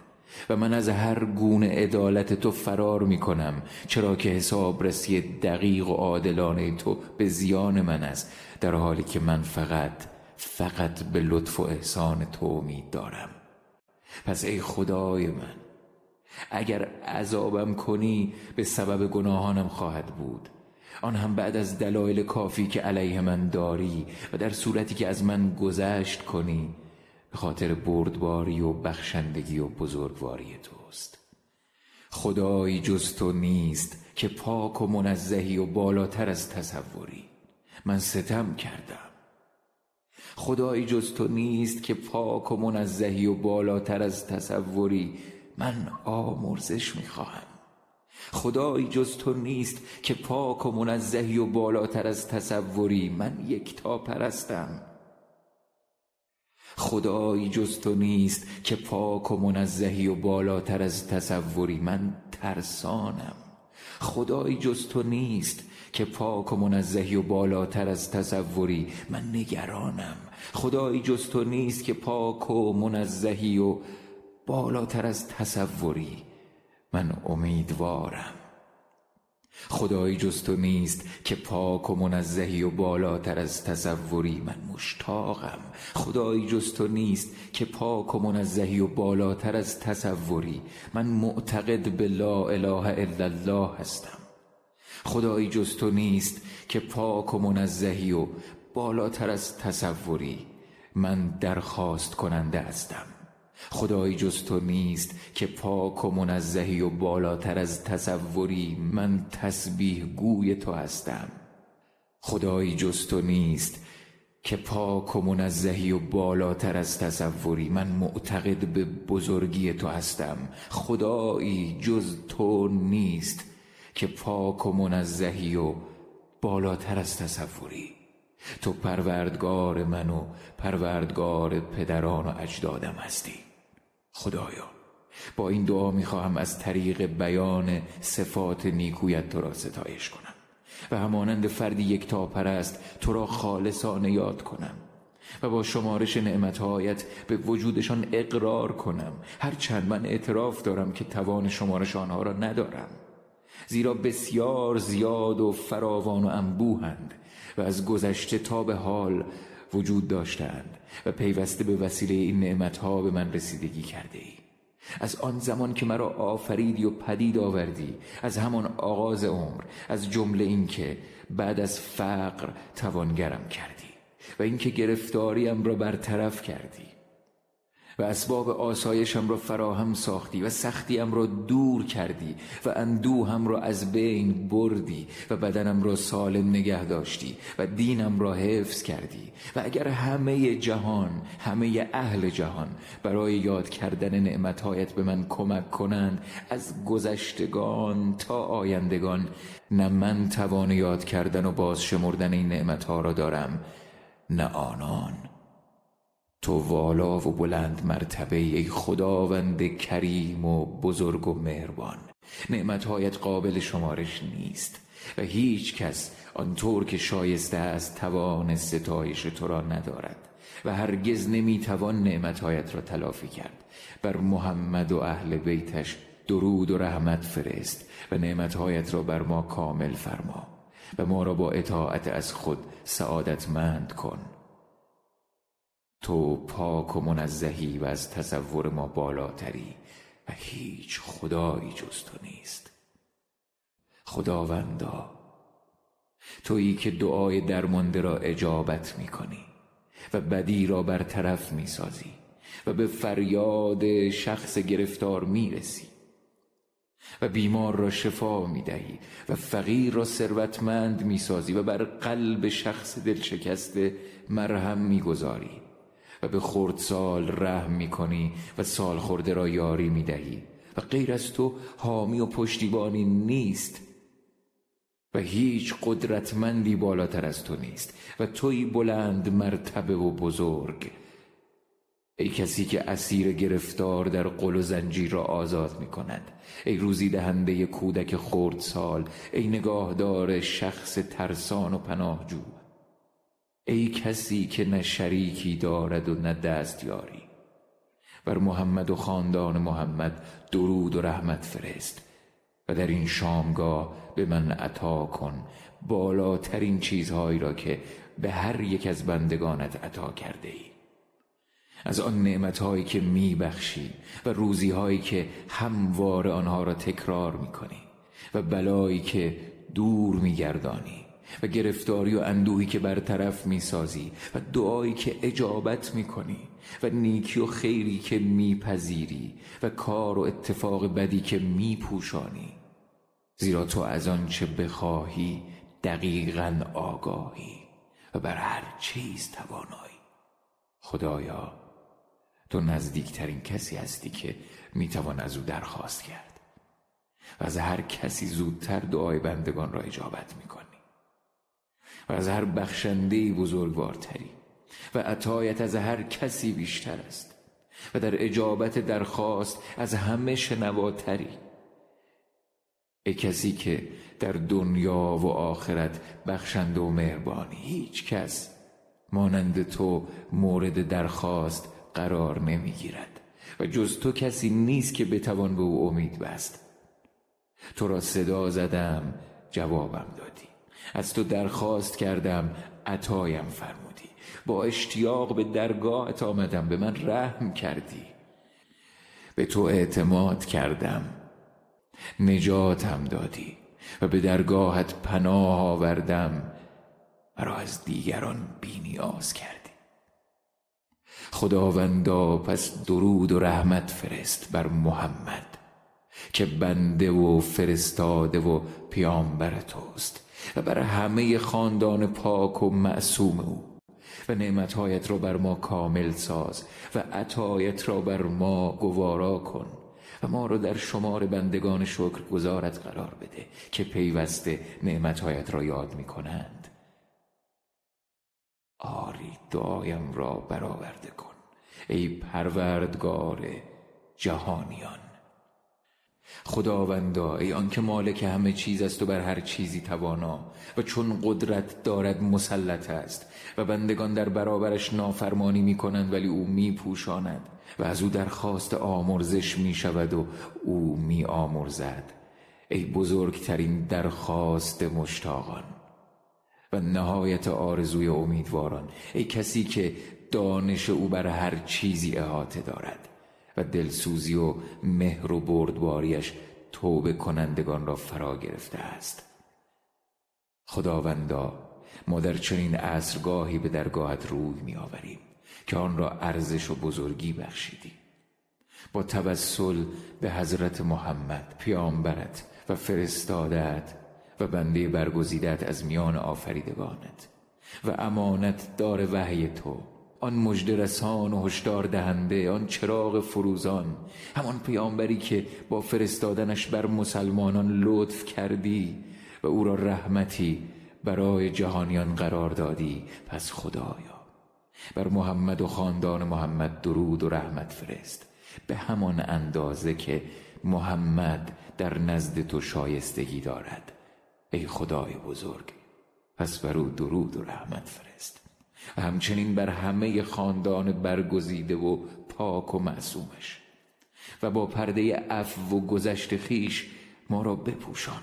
و من از هر گونه عدالت تو فرار می کنم چرا که حسابرسی دقیق و عادلانه تو به زیان من است در حالی که من فقط فقط به لطف و احسان تو امید دارم. پس ای خدای من اگر عذابم کنی به سبب گناهانم خواهد بود. آن هم بعد از دلایل کافی که علیه من داری و در صورتی که از من گذشت کنی. به خاطر بردباری و بخشندگی و بزرگواری توست. خدایی جز تو نیست که پاک و منزهی و بالاتر از تصوری. من ستم کردم. خدایی جز تو نیست که پاک و منزهی و بالاتر از تصوری. من آمرزش می‌خواهم. خدایی جز تو نیست که پاک و منزهی و بالاتر از تصوری. من یک تا پرستم خدایی جز تو نیست که پاک و منزهی و بالاتر از تصوری من ترسانم. خدایی جز تو نیست که پاک و منزهی و بالاتر از تصوری من نگرانم. خدایی جز تو نیست که پاک و منزهی و بالاتر از تصوری من امیدوارم. خدایی جز تو نیست که پاک و منزهی و بالاتر از تصوری من مشتاقم. خدایی جز تو نیست که پاک و منزهی و بالاتر از تصوری من معتقد به لا اله الا الله هستم. خدایی جز تو نیست که پاک و منزهی و بالاتر از تصوری من درخواست کننده هستم. خدایی جز تو نیست که پاک و منزهی و بالاتر از تصوری من تسبیح گوی تو هستم. خدایی جز تو نیست که پاک و منزهی و بالاتر از تصوری من معتقد به بزرگی تو هستم. خدایی جز تو نیست که پاک و منزهی و بالاتر از تصوری. تو پروردگار من و پروردگار پدران و اجدادم هستی. خدایا با این دعا می‌خواهم از طریق بیان صفات نیکویت تو را ستایش کنم و همانند فردی یک تا پرست تو را خالصانه یاد کنم و با شمارش نعمتهایت به وجودشان اقرار کنم. هرچند من اعتراف دارم که توان شمارش آنها را ندارم. زیرا بسیار زیاد و فراوان و انبوهند و از گذشته تا به حال وجود داشتند و پیوسته به وسیله این نعمتها به من رسیدگی کرده ای از آن زمان که مرا آفریدی و پدید آوردی از همان آغاز عمر از جمله اینکه بعد از فقر توانگرم کردی و اینکه گرفتاریم را برطرف کردی. و اسباب آسایشم را فراهم ساختی و سختیم را دور کردی و اندوهم را از بین بردی و بدنم را سالم نگه داشتی و دینم را حفظ کردی. و اگر همه جهان همه اهل جهان برای یاد کردن نعمتهایت به من کمک کنند از گذشتگان تا آیندگان نه من توان یاد کردن و باز شمردن این نعمتها را دارم نه آنان. تو والا و بلند مرتبه ای خداوند کریم و بزرگ و مهربان. نعمتهایت قابل شمارش نیست و هیچ کس آنطور که شایسته است توان ستایش تو را ندارد و هرگز نمی‌توان نعمتهایت را تلافی کرد. بر محمد و اهل بیتش درود و رحمت فرست و نعمتهایت را بر ما کامل فرما و ما را با اطاعت از خود سعادتمند کن. تو پاک و منزهی و از تصور ما بالاتری و هیچ خدایی جز تو نیست. خداوندا تویی که دعای درمانده را اجابت می کنی و بدی را برطرف می سازی و به فریاد شخص گرفتار می رسی و بیمار را شفا می دهی و فقیر را ثروتمند می سازی و بر قلب شخص دلشکسته مرهم می گذاری و به خردسال رحم می کنی و سال خورده را یاری می دهی و غیر از تو حامی و پشتیبانی نیست. و هیچ قدرتمندی بالاتر از تو نیست. و توی بلند مرتبه و بزرگ. ای کسی که اسیر گرفتار در قل و زنجیر را آزاد می کند ای روزی دهنده کودک خردسال. ای نگاهدار شخص ترسان و پناهجو. ای کسی که نه شریکی دارد و نه دستیاری. بر محمد و خاندان محمد درود و رحمت فرست و در این شامگاه به من عطا کن بالاترین چیزهایی را که به هر یک از بندگانت عطا کرده ای. از آن نعمتهایی که میبخشی و روزیهایی که هموار آنها را تکرار می‌کنی و بلایی که دور میگردانی. و گرفتاری و اندوهی که برطرف می‌سازی و دعایی که اجابت می‌کنی و نیکی و خیری که میپذیری و کار و اتفاق بدی که میپوشانی. زیرا تو از آن چه بخواهی دقیقا آگاهی و بر هر چیز توانایی. خدایا تو نزدیکترین کسی هستی که می‌توان از او درخواست کرد و از هر کسی زودتر دعای بندگان را اجابت می‌کنی و از هر بخشنده بزرگوارتری و عطایت از هر کسی بیشتر است و در اجابت درخواست از همه شنواتری. ای کسی که در دنیا و آخرت بخشنده و مهربانی هیچ کس مانند تو مورد درخواست قرار نمی‌گیرد و جز تو کسی نیست که بتوان به او امید بست. تو را صدا زدم جوابم دادی از تو درخواست کردم عطایم فرمودی. با اشتیاق به درگاهت آمدم به من رحم کردی. به تو اعتماد کردم نجاتم دادی و به درگاهت پناه آوردم مرا از دیگران بینیاز کردی. خداوندا پس درود و رحمت فرست بر محمد که بنده و فرستاده و پیامبر توست. و بر همه خاندان پاک و معصوم او. و نعمتهایت را بر ما کامل ساز و عطایت را بر ما گوارا کن و ما را در شمار بندگان شکر گذارت قرار بده که پیوسته نعمتهایت را یاد می کنند آری دعایم را برآورده کن ای پروردگار جهانیان. خداوندا ای آنکه مالک همه چیز است و بر هر چیزی توانا و چون قدرت دارد مسلط است و بندگان در برابرش نافرمانی می کنند ولی او می پوشاند و از او درخواست آمرزش می شود و او می آمرزد ای بزرگترین درخواست مشتاقان و نهایت آرزوی امیدواران ای کسی که دانش او بر هر چیزی احاطه دارد. و دلسوزی و مهر و بردباریش توبه کنندگان را فرا گرفته است. خداوندا ما در چنین عصرگاهی به درگاهت روی می آوریم که آن را ارزش و بزرگی بخشیدی. با توسل به حضرت محمد پیامبرت و فرستادت و بنده برگزیدت از میان آفریدگانت و امانت دار وحی تو آن مجد رسان و هشدار دهنده آن چراغ فروزان همان پیامبری که با فرستادنش بر مسلمانان لطف کردی و او را رحمتی برای جهانیان قرار دادی. پس خدایا بر محمد و خاندان محمد درود و رحمت فرست. به همان اندازه که محمد در نزد تو شایستگی دارد. ای خدای بزرگ پس بر او درود و رحمت فرست. همچنین بر همه خاندان برگزیده و پاک و معصومش. و با پرده عفو و گذشت خیش ما را بپوشان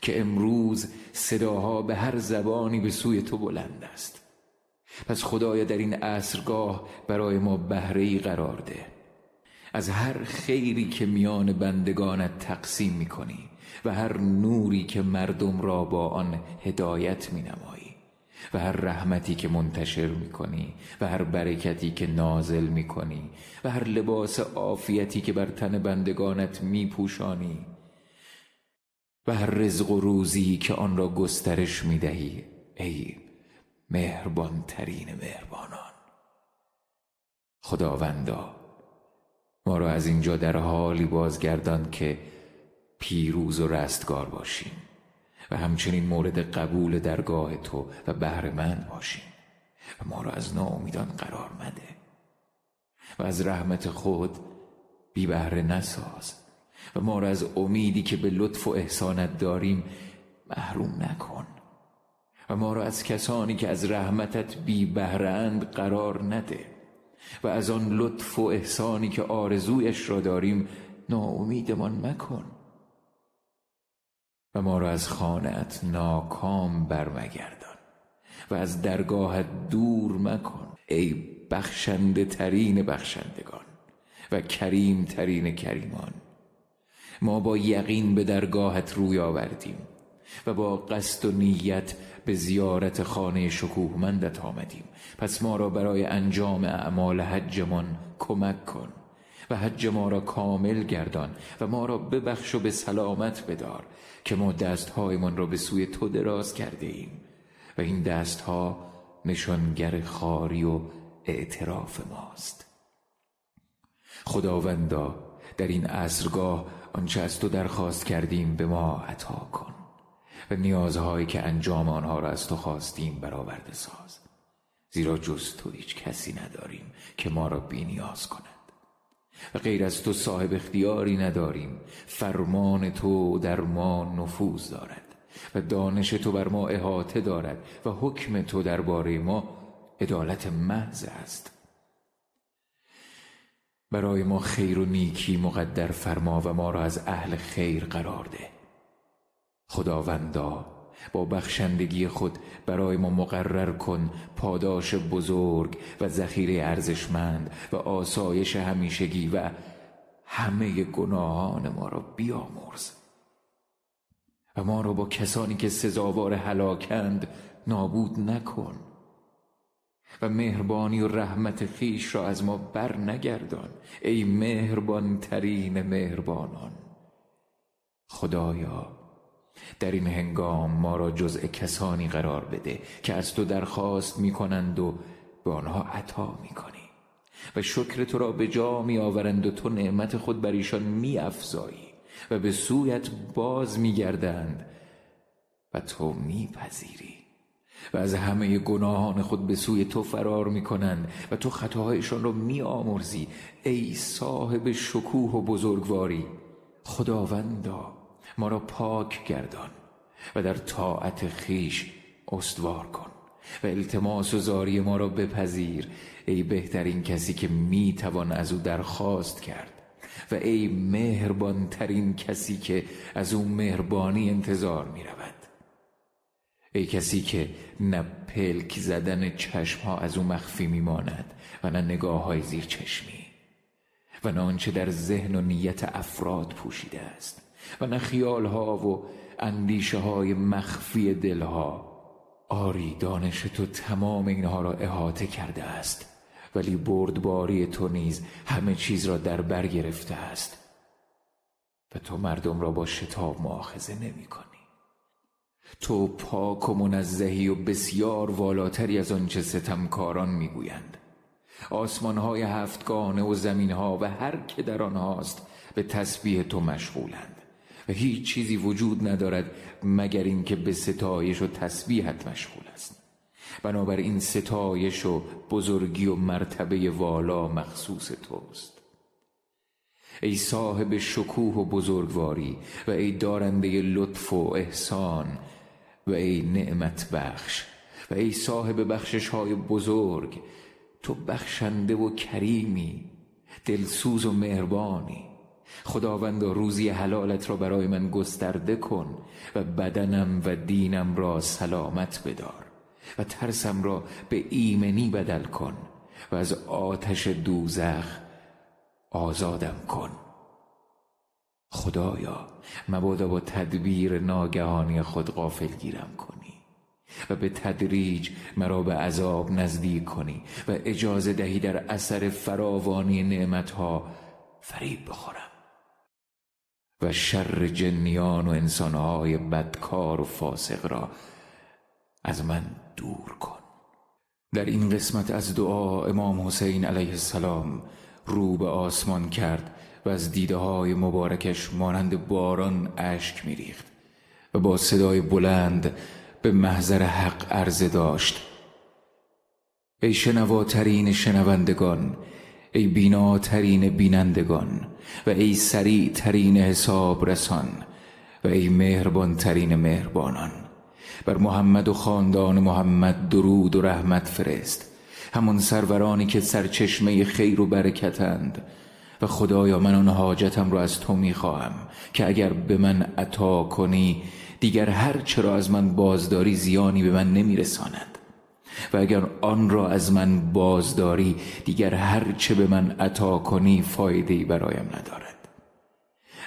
که امروز صداها به هر زبانی به سوی تو بلند است. پس خدایا در این عصرگاه برای ما بهره قرار ده. از هر خیری که میان بندگانت تقسیم می کنی و هر نوری که مردم را با آن هدایت می نمایی و هر رحمتی که منتشر می کنی و هر برکتی که نازل می کنی و هر لباس عافیتی که بر تن بندگانت می پوشانی و هر رزق و روزی که آن را گسترش می دهی ای مهربان ترین مهربانان. خداوندا ما را از اینجا در حالی بازگردان که پیروز و رستگار باشیم. و همچنین مورد قبول درگاه تو و بهرهمند باشیم. و ما را از ناامیدان قرار مده. و از رحمت خود بی بهره نساز. و ما را از امیدی که به لطف و احسانت داریم محروم نکن. و ما را از کسانی که از رحمتت بی بهرند قرار نده. و از آن لطف و احسانی که آرزویش را داریم ناامیدمان مکن. و ما را از خانت ناکام برمگردان و از درگاهت دور مکن ای بخشنده ترین بخشندگان و کریم ترین کریمان. ما با یقین به درگاهت روی آوردیم و با قصد و نیت به زیارت خانه شکوهمندت آمدیم. پس ما را برای انجام اعمال حجمان کمک کن و حج ما را کامل گردان و ما را ببخش و به سلامت بدار که ما دستهایمان را به سوی تو دراز کرده ایم. و این دستها نشانگر خاری و اعتراف ماست. خداوندا در این عصرگاه آنچه از تو درخواست کردیم به ما عطا کن و نیازهایی که انجام آنها را از تو خواستیم برآورده ساز. زیرا جز تو هیچ کسی نداریم که ما را بی نیاز کند. و غیر از تو صاحب اختیاری نداریم. فرمان تو در ما نفوذ دارد و دانش تو بر ما احاطه دارد و حکم تو درباره ما عدالت محض است. برای ما خیر و نیکی مقدر فرما و ما را از اهل خیر قرار ده. خداوندا با بخشندگی خود برای ما مقرر کن پاداش بزرگ و ذخیره ارزشمند و آسایش همیشگی و همه گناهان ما را بیامرز. و ما را با کسانی که سزاوار هلاکند نابود نکن و مهربانی و رحمت خیش را از ما بر نگردان ای مهربان ترین مهربانان. خدایا در این هنگام ما را جزء کسانی قرار بده که از تو درخواست می کنند و به آنها عطا می کنی و شکر تو را به جا می آورند و تو نعمت خود بر ایشان می افزایی و به سویت باز می گردند و تو می پذیری و از همه گناهان خود به سوی تو فرار می کنند و تو خطاهایشان را می آمرزی ای صاحب شکوه و بزرگواری خداوندا ما را پاک گردان و در طاعت خیش استوار کن و التماس و زاری ما را بپذیر ای بهترین کسی که می توان از او درخواست کرد و ای مهربان ترین کسی که از او مهربانی انتظار می رود ای کسی که نه پلک زدن چشم ها از او مخفی میماند و نه نگاه های زیر چشمی و نه آنچه در ذهن و نیت افراد پوشیده است. و نه خیال ها و اندیشه های مخفی دلها. آری دانش تو تمام اینها را احاطه کرده است ولی بردباری تو نیز همه چیز را در بر گرفته است. و تو مردم را با شتاب معاخذه نمی کنی. تو پاک و منزهی و بسیار والاتری از آنچه ستمکاران می‌گویند آسمانهای هفتگانه و زمینها و هر که در آنهاست به تسبیح تو مشغولند. و هیچ چیزی وجود ندارد مگر اینکه به ستایش و تسبیحت مشغول است. بنابراین ستایش و بزرگی و مرتبه والا مخصوص توست. ای صاحب شکوه و بزرگواری و ای دارنده لطف و احسان و ای نعمت بخش و ای صاحب بخشش های بزرگ تو بخشنده و کریمی دلسوز و مهربانی. خداوند روزی حلالت را برای من گسترده کن و بدنم و دینم را سلامت بدار و ترسم را به ایمنی بدل کن و از آتش دوزخ آزادم کن. خدایا مبادا با تدبیر ناگهانی خود غافل گیرم کنی و به تدریج مرا به عذاب نزدیک کنی و اجازه دهی در اثر فراوانی نعمتها فریب بخورم. و شر جنیان و انسانهای بدکار و فاسق را از من دور کن. در این قسمت از دعا امام حسین علیه السلام رو به آسمان کرد و از دیده های مبارکش مانند باران اشک میریخت و با صدای بلند به محضر حق عرضه داشت. ای شنواترین شنوندگان ای بیناترین بینندگان و ای سریع ترین حساب رسان و ای مهربان ترین مهربانان. بر محمد و خاندان محمد درود و رحمت فرست. همان سرورانی که سرچشمه خیر و برکتند. و خدایا من آن حاجتم را از تو می‌خواهم که اگر به من عطا کنی دیگر هر چرا از من بازداری زیانی به من نمیرساند. و اگر آن را از من بازداری دیگر هر چه به من عطا کنی فایده برایم ندارد.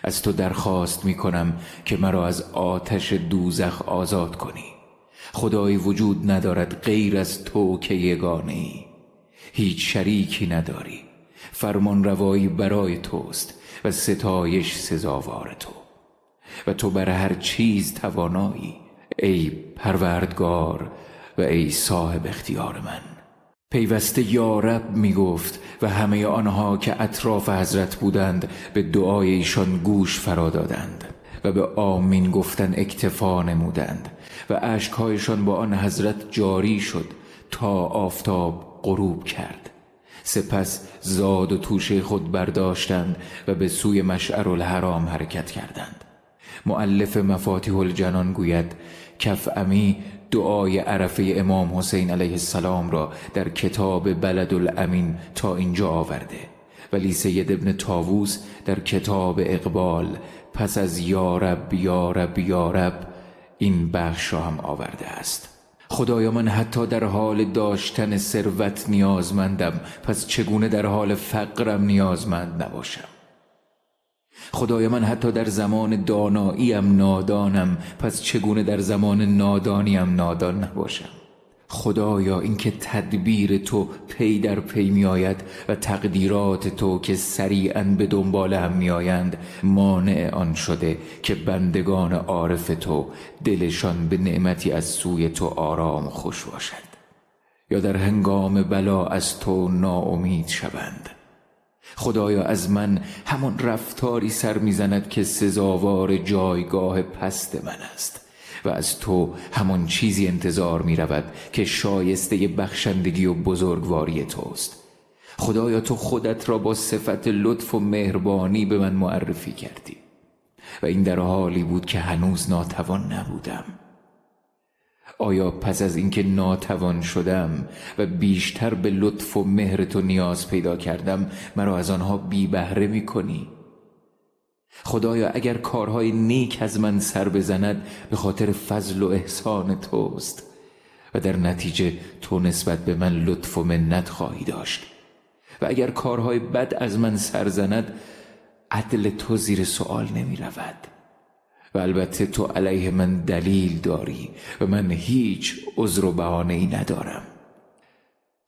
از تو درخواست می کنم که مرا از آتش دوزخ آزاد کنی. خدایی وجود ندارد غیر از تو که یگانه هیچ شریکی نداری. فرمان روایی برای توست و ستایش سزاوار تو. و تو بر هر چیز توانایی ای پروردگار و ای صاحب اختیار من. پیوسته یارب می گفت و همه آنها که اطراف حضرت بودند به دعای ایشان گوش فرا دادند و به آمین گفتن اکتفا نمودند و اشکهایشان با آن حضرت جاری شد تا آفتاب غروب کرد. سپس زاد و توشه خود برداشتند و به سوی مشعر الحرام حرکت کردند. معلف مفاتیح الجنان گوید کف امی دعای عرفه امام حسین علیه السلام را در کتاب بلد الامین تا اینجا آورده. ولی سید ابن تاووس در کتاب اقبال پس از یارب یارب یارب این بخش را هم آورده است. خدایا من حتی در حال داشتن ثروت نیازمندم پس چگونه در حال فقرم نیازمند نباشم؟ خدای من حتی در زمان داناییم نادانم. پس چگونه در زمان نادانیم نادان نباشم؟ خدایا اینکه تدبیر تو پی در پی می آید و تقدیرات تو که سریعا به دنبال هم می آیند مانع آن شده که بندگان عارف تو دلشان به نعمتی از سوی تو آرام خوش باشد یا در هنگام بلا از تو ناامید شوند. خدایا از من همان رفتاری سر می‌زند که سزاوار جایگاه پست من است و از تو همان چیزی انتظار می رود که شایسته بخشندگی و بزرگواری توست. خدایا تو خودت را با صفت لطف و مهربانی به من معرفی کردی و این در حالی بود که هنوز ناتوان نبودم. آیا پس از اینکه ناتوان شدم و بیشتر به لطف و مهر تو نیاز پیدا کردم مرا از آنها بی بهره می کنی؟ خدایا اگر کارهای نیک از من سر بزند به خاطر فضل و احسان توست و در نتیجه تو نسبت به من لطف و منت خواهی داشت و اگر کارهای بد از من سر زند عدل تو زیر سوال نمی رود و البته تو علیه من دلیل داری و من هیچ عذر و بهانه ای ندارم.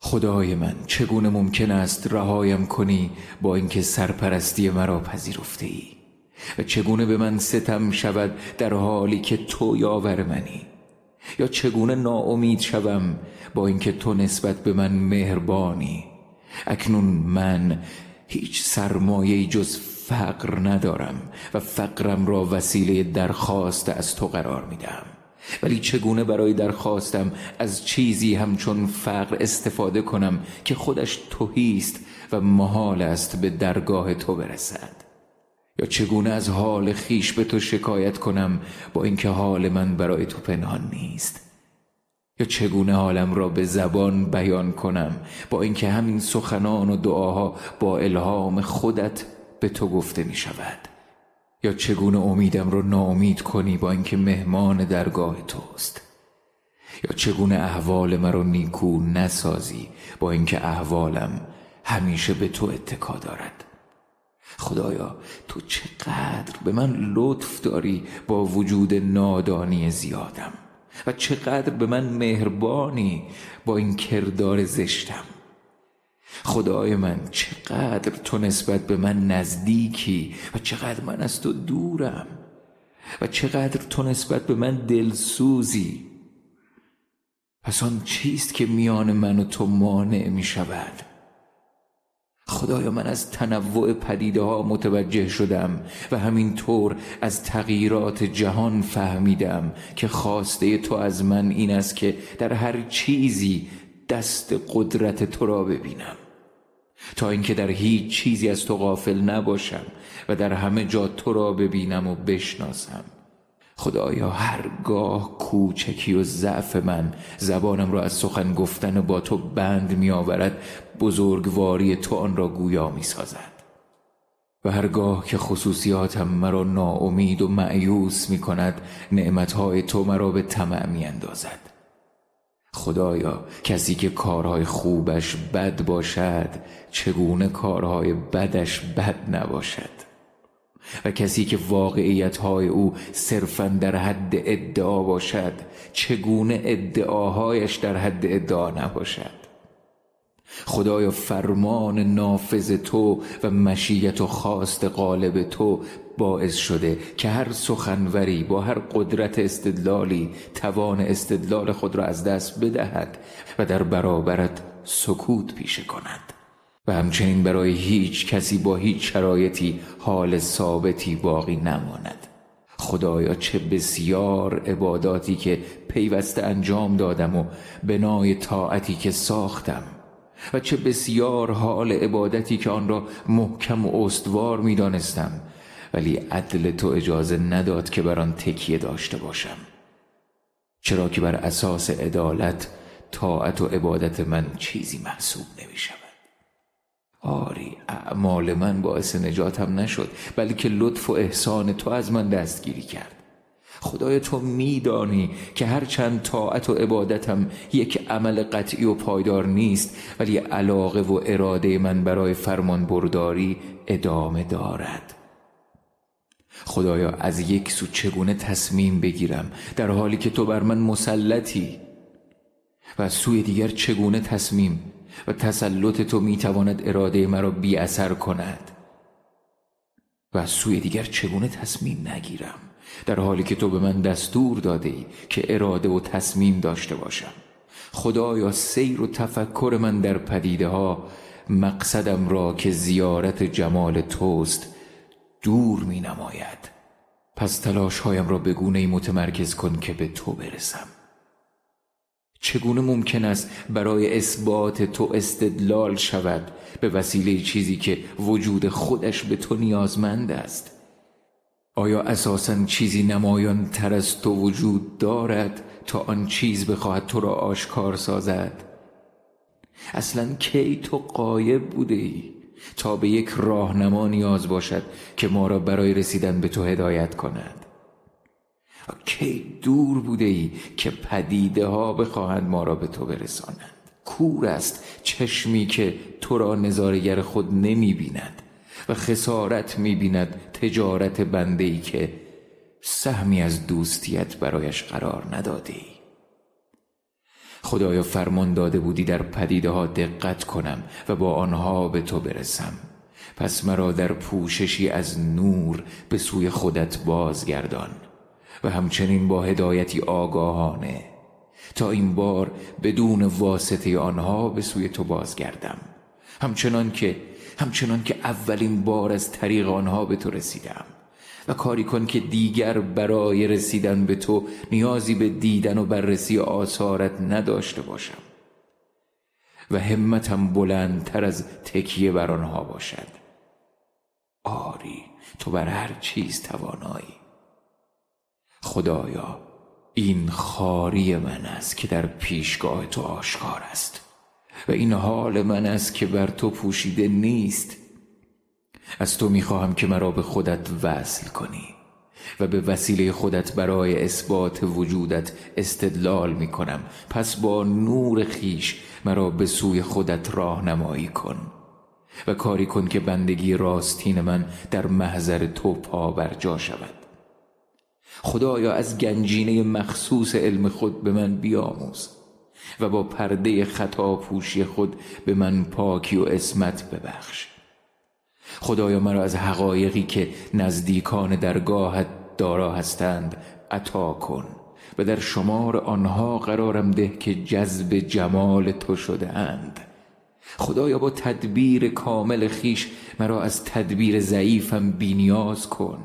خدای من چگونه ممکن است رهایم کنی با اینکه سرپرستی مرا پذیرفته ای؟ و چگونه به من ستم شود در حالی که تو یاور منی؟ یا چگونه ناامید شوم با اینکه تو نسبت به من مهربانی؟ اکنون من هیچ سرمایه جز فقر ندارم و فقرم را وسیله درخواست از تو قرار میدم. ولی چگونه برای درخواستم از چیزی همچون فقر استفاده کنم که خودش توهیست و محال است به درگاه تو برسد؟ یا چگونه از حال خیش به تو شکایت کنم با اینکه حال من برای تو پنهان نیست؟ یا چگونه حالم را به زبان بیان کنم با اینکه همین سخنان و دعاها با الهام خودت به تو گفته می شود یا چگونه امیدم رو ناامید کنی با اینکه مهمان درگاه توست؟ یا چگونه احوال مرا نیکو نسازی با اینکه احوالم همیشه به تو اتکا دارد؟ خدایا تو چقدر به من لطف داری با وجود نادانی زیادم و چقدر به من مهربانی با این کردار زشتم. خدای من چقدر تو نسبت به من نزدیکی و چقدر من از تو دورم و چقدر تو نسبت به من دلسوزی. پس آن چیست که میان من و تو مانع می شود خدایا من از تنوع پدیده ها متوجه شدم و همینطور از تغییرات جهان فهمیدم که خواسته تو از من این است که در هر چیزی دست قدرت تو را ببینم. تا اینکه در هیچ چیزی از تو غافل نباشم و در همه جا تو را ببینم و بشناسم. خدایا هرگاه کوچکی و ضعف من زبانم را از سخن گفتن با تو بند می آورد بزرگواری تو آن را گویا می سازد و هرگاه که خصوصیاتم مرا ناامید و معیوس می کند نعمتهای تو مرا به طمع می اندازد خدایا کسی که کارهای خوبش بد باشد چگونه کارهای بدش بد نباشد؟ و کسی که واقعیتهای او صرفا در حد ادعا باشد چگونه ادعاهایش در حد ادعا نباشد؟ خدایا فرمان نافذ تو و مشیت و خواست غالب تو باعث شده که هر سخنوری با هر قدرت استدلالی توان استدلال خود را از دست بدهد و در برابرت سکوت پیشه کند. و همچنین برای هیچ کسی با هیچ شرایطی حال ثابتی باقی نماند. خدایا چه بسیار عباداتی که پیوسته انجام دادم و بنای طاعتی که ساختم و چه بسیار حال عبادتی که آن را محکم و استوار می دانستم ولی عدل تو اجازه نداد که بر آن تکیه داشته باشم. چرا که بر اساس عدالت طاعت و عبادت من چیزی محسوب نمی شود آری اعمال من باعث نجاتم نشد بلکه لطف و احسان تو از من دستگیری کرد. خدای تو میدانی که هرچند طاعت و عبادتم یک عمل قطعی و پایدار نیست ولی علاقه و اراده من برای فرمان برداری ادامه دارد. خدایا از یک سو چگونه تصمیم بگیرم؟ در حالی که تو بر من مسلطی و از سوی دیگر چگونه تصمیم و تسلط تو می‌تواند اراده مرا بی اثر کند؟ و از سوی دیگر چگونه تصمیم نگیرم؟ در حالی که تو به من دستور داده ای که اراده و تصمیم داشته باشم. خدایا سیر و تفکر من در پدیده ها مقصدم را که زیارت جمال توست دور می نماید پس تلاش هایم را به گونه متمرکز کن که به تو برسم. چگونه ممکن است برای اثبات تو استدلال شود به وسیله چیزی که وجود خودش به تو نیازمند است؟ آیا اساسا چیزی نمایان تر از تو وجود دارد تا آن چیز بخواهد تو را آشکار سازد؟ اصلا کی تو قایب بوده ای تا به یک راهنما نیاز باشد که ما را برای رسیدن به تو هدایت کند. کی دور بوده ای که پدیده ها بخواهند ما را به تو برسانند؟ کور است چشمی که تو را نظارگر خود نمی بیند و خسارت می بیند تجارت بنده ای که سهمی از دوستیت برایش قرار نداده ای. خدایا فرمان داده بودی در پدیده ها دقت کنم و با آنها به تو برسم. پس مرا در پوششی از نور به سوی خودت بازگردان و همچنین با هدایتی آگاهانه تا این بار بدون واسطه آنها به سوی تو بازگردم. همچنان که همچنان که اولین بار از طریق آنها به تو رسیدم. و کاری کن که دیگر برای رسیدن به تو نیازی به دیدن و بررسی آثارت نداشته باشم. و همتم بلندتر از تکیه بر آنها باشد. آری تو بر هر چیز توانایی. خدایا این خاری من است که در پیشگاه تو آشکار است. و این حال من است که بر تو پوشیده نیست. از تو می‌خواهم که مرا به خودت وصل کنی و به وسیله خودت برای اثبات وجودت استدلال می‌کنم. پس با نور خیش مرا به سوی خودت راهنمایی کن و کاری کن که بندگی راستین من در محضر تو پا بر جا شود. خدایا از گنجینه مخصوص علم خود به من بیاموز و با پرده خطا پوشی خود به من پاکی و اسمت ببخش. خدایا مرا از حقایقی که نزدیکان درگاهت دارا هستند عطا کن و در شمار آنها قرارم ده که جذب جمال تو شده اند خدایا با تدبیر کامل خیش مرا از تدبیر ضعیفم بینیاز کن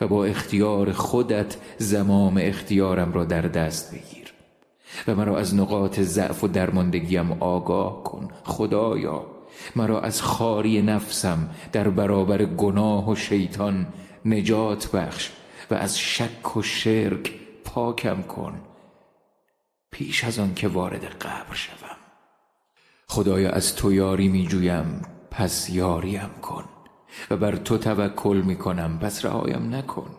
و با اختیار خودت زمام اختیارم را در دست بگیر و مرا از نقاط ضعف و درماندگیم آگاه کن. خدایا مرا از خاری نفسم در برابر گناه و شیطان نجات بخش و از شک و شرک پاکم کن. پیش از آن که وارد قبر شوم. خدایا از تو یاری می جویم پس یاریم کن و بر تو توکل می کنم پس رهایم نکن.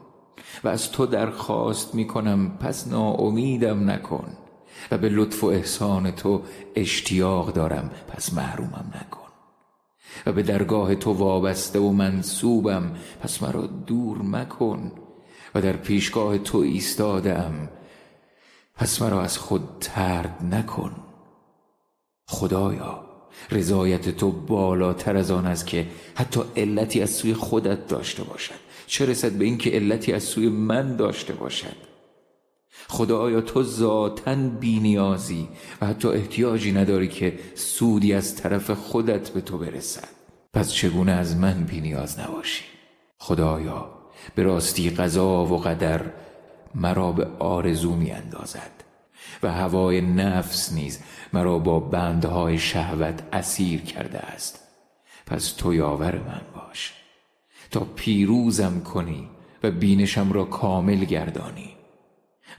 و از تو درخواست می کنم پس ناامیدم نکن. و به لطف و احسان تو اشتیاق دارم پس محرومم نکن. و به درگاه تو وابسته و منصوبم. پس مرا دور مکن و در پیشگاه تو ایستادم. پس مرا از خود ترد نکن. خدایا رضایت تو بالاتر از آن است که حتی علتی از سوی خودت داشته باشد. چه رسد به اینکه علتی از سوی من داشته باشد؟ خدایا تو ذاتا بینیازی و حتی احتیاجی نداری که سودی از طرف خودت به تو برسد. پس چگونه از من بینیاز نباشی؟ خدایا به راستی قضا و قدر مرا به آرزو می اندازد و هوای نفس نیز مرا با بندهای شهوت اسیر کرده است. پس تو یاور من باش. تا پیروزم کنی و بینشم را کامل گردانی.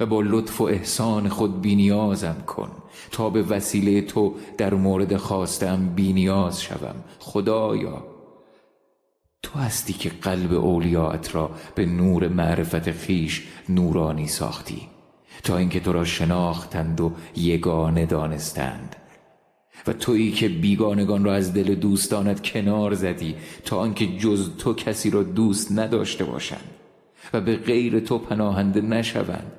و با لطف و احسان خود بینیازم کن. تا به وسیله تو در مورد خواستم بینیاز شوم. خدایا تو هستی که قلب اولیاءت را به نور معرفت خیش نورانی ساختی. تا اینکه تو را شناختند و یگانه دانستند. و تویی که بیگانگان را از دل دوستانت کنار زدی تا آنکه جز تو کسی را دوست نداشته باشند و به غیر تو پناهنده نشوند.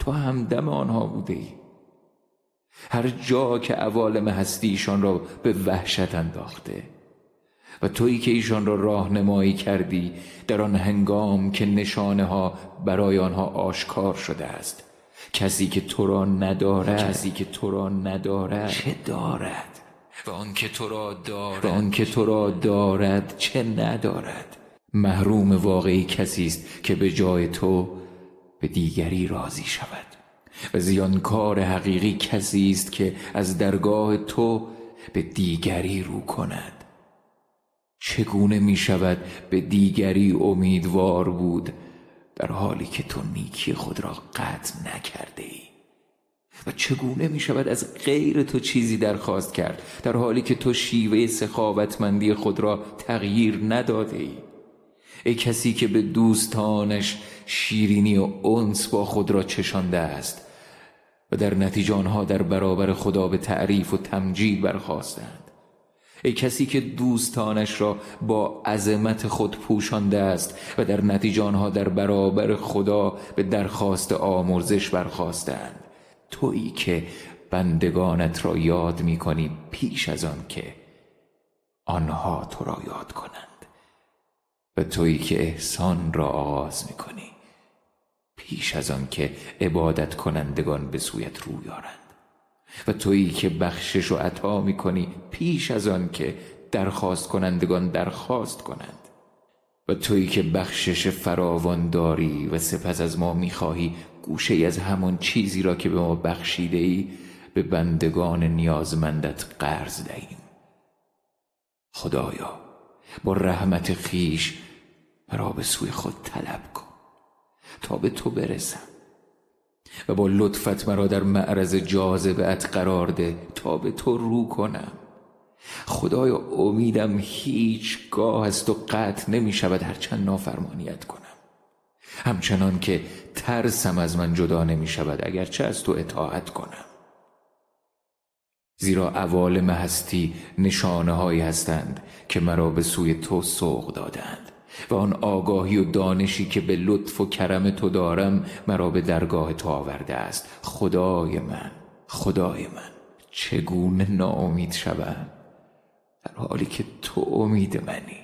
تو همدم آنها بوده ای. هر جا که عوالم هستیشان را به وحشت انداخته و تویی که ایشان را راهنمایی کردی در آن هنگام که نشانه ها برای آنها آشکار شده است. کسی که تو را ندارد. کسی که تو را ندارد. چه دارد؟ و آن که تو را دارد. و آن که تو را دارد چه ندارد؟ محروم واقعی کسی است که به جای تو به دیگری راضی شود. و زیانکار حقیقی کسی است که از درگاه تو به دیگری رو کند. چگونه می شود به دیگری امیدوار بود در حالی که تو نیکی خود را قطع نکرده ای؟ و چگونه می شود از غیر تو چیزی درخواست کرد در حالی که تو شیوه سخاوتمندی خود را تغییر نداده ای؟ ای کسی که به دوستانش شیرینی و انس با خود را چشانده است و در نتیجه آنها در برابر خدا به تعریف و تمجید برخواستند ای کسی که دوستانش را با عظمت خود پوشانده است و در نتیجه آنها در برابر خدا به درخواست آمرزش برخواستند تویی که بندگانت را یاد می کنی پیش از آن که آنها تو را یاد کنند. و تویی که احسان را آغاز می کنی پیش از آن که عبادت کنندگان به سویت رو یارند و تویی که بخشش و عطا می کنی پیش از آن که درخواست کنندگان درخواست کنند. و تویی که بخشش فراوان داری و سپس از ما می‌خواهی گوشه از همان چیزی را که به ما بخشیده ای به بندگان نیازمندت قرض دهیم. خدایا با رحمت خیش مرا به سوی خود طلب کن تا به تو برسم و با لطفت مرا در معرض جاذبت قرار ده تا به تو رو کنم. خدایا امیدم هیچ گاه از تو قطع نمی شود هرچند نافرمانیت کنم. همچنان که ترسم از من جدا نمی شود اگرچه از تو اطاعت کنم. زیرا عوالم هستی نشانه هایی هستند که مرا به سوی تو سوق دادند و آن آگاهی و دانشی که به لطف و کرم تو دارم مرا به درگاه تو آورده است. خدای من خدای من چگونه ناامید شوم؟ در حالی که تو امید منی.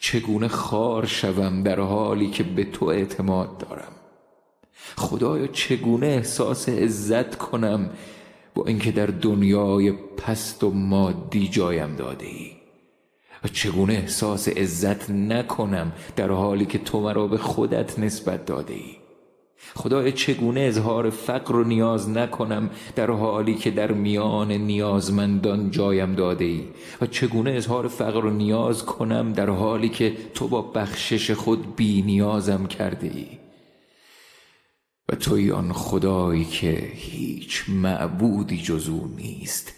چگونه خار شوم در حالی که به تو اعتماد دارم؟ خدایا چگونه احساس عزت کنم با اینکه در دنیای پست و مادی جایم داده ای. و چگونه احساس عزت نکنم در حالی که تو مرا به خودت نسبت داده ای. خدای چگونه اظهار فقر و نیاز نکنم در حالی که در میان نیازمندان جایم داده ای؟ و چگونه اظهار فقر و نیاز کنم در حالی که تو با بخشش خود بی نیازم کرده ای؟ و توی آن خدایی که هیچ معبودی جز نیست.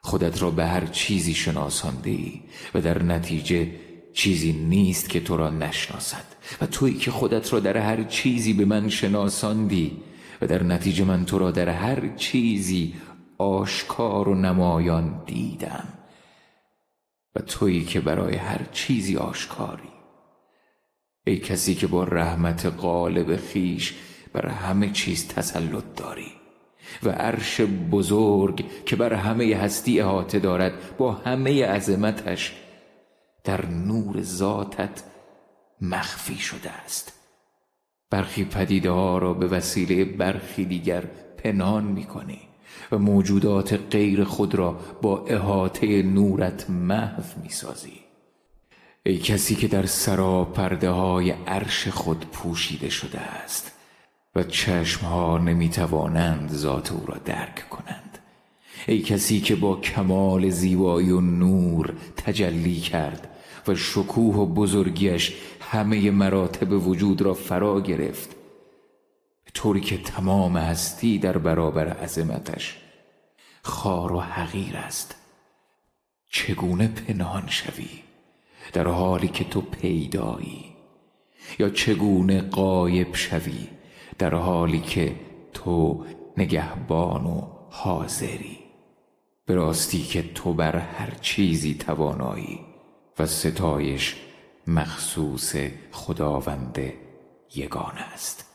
خودت را به هر چیزی شناسانده ای و در نتیجه چیزی نیست که تو را نشناسد. و تویی که خودت را در هر چیزی به من شناساندی و در نتیجه من تو را در هر چیزی آشکار و نمایان دیدم. و تویی که برای هر چیزی آشکاری. ای کسی که با رحمت غالب خیش بر همه چیز تسلط داری و عرش بزرگ که بر همه هستی احاطه دارد با همه عظمتش در نور ذاتت مخفی شده است. برخی پدیده ها را به وسیله برخی دیگر پنهان می‌کنی و موجودات غیر خود را با احاطه نورت محو می‌سازی. ای کسی که در سرا پرده های عرش خود پوشیده شده است و چشمها نمی‌توانند ذات او را درک کنند. ای کسی که با کمال زیبایی و نور تجلی کرد و شکوه و بزرگیش همه مراتب وجود را فرا گرفت طوری که تمام هستی در برابر عظمتش خار و حقیر است. چگونه پنهان شوی؟ در حالی که تو پیدایی یا چگونه قایب شوی؟ در حالی که تو نگهبان و حاضری. به که تو بر هر چیزی توانایی و ستایش مخصوص خداوند یگانه است.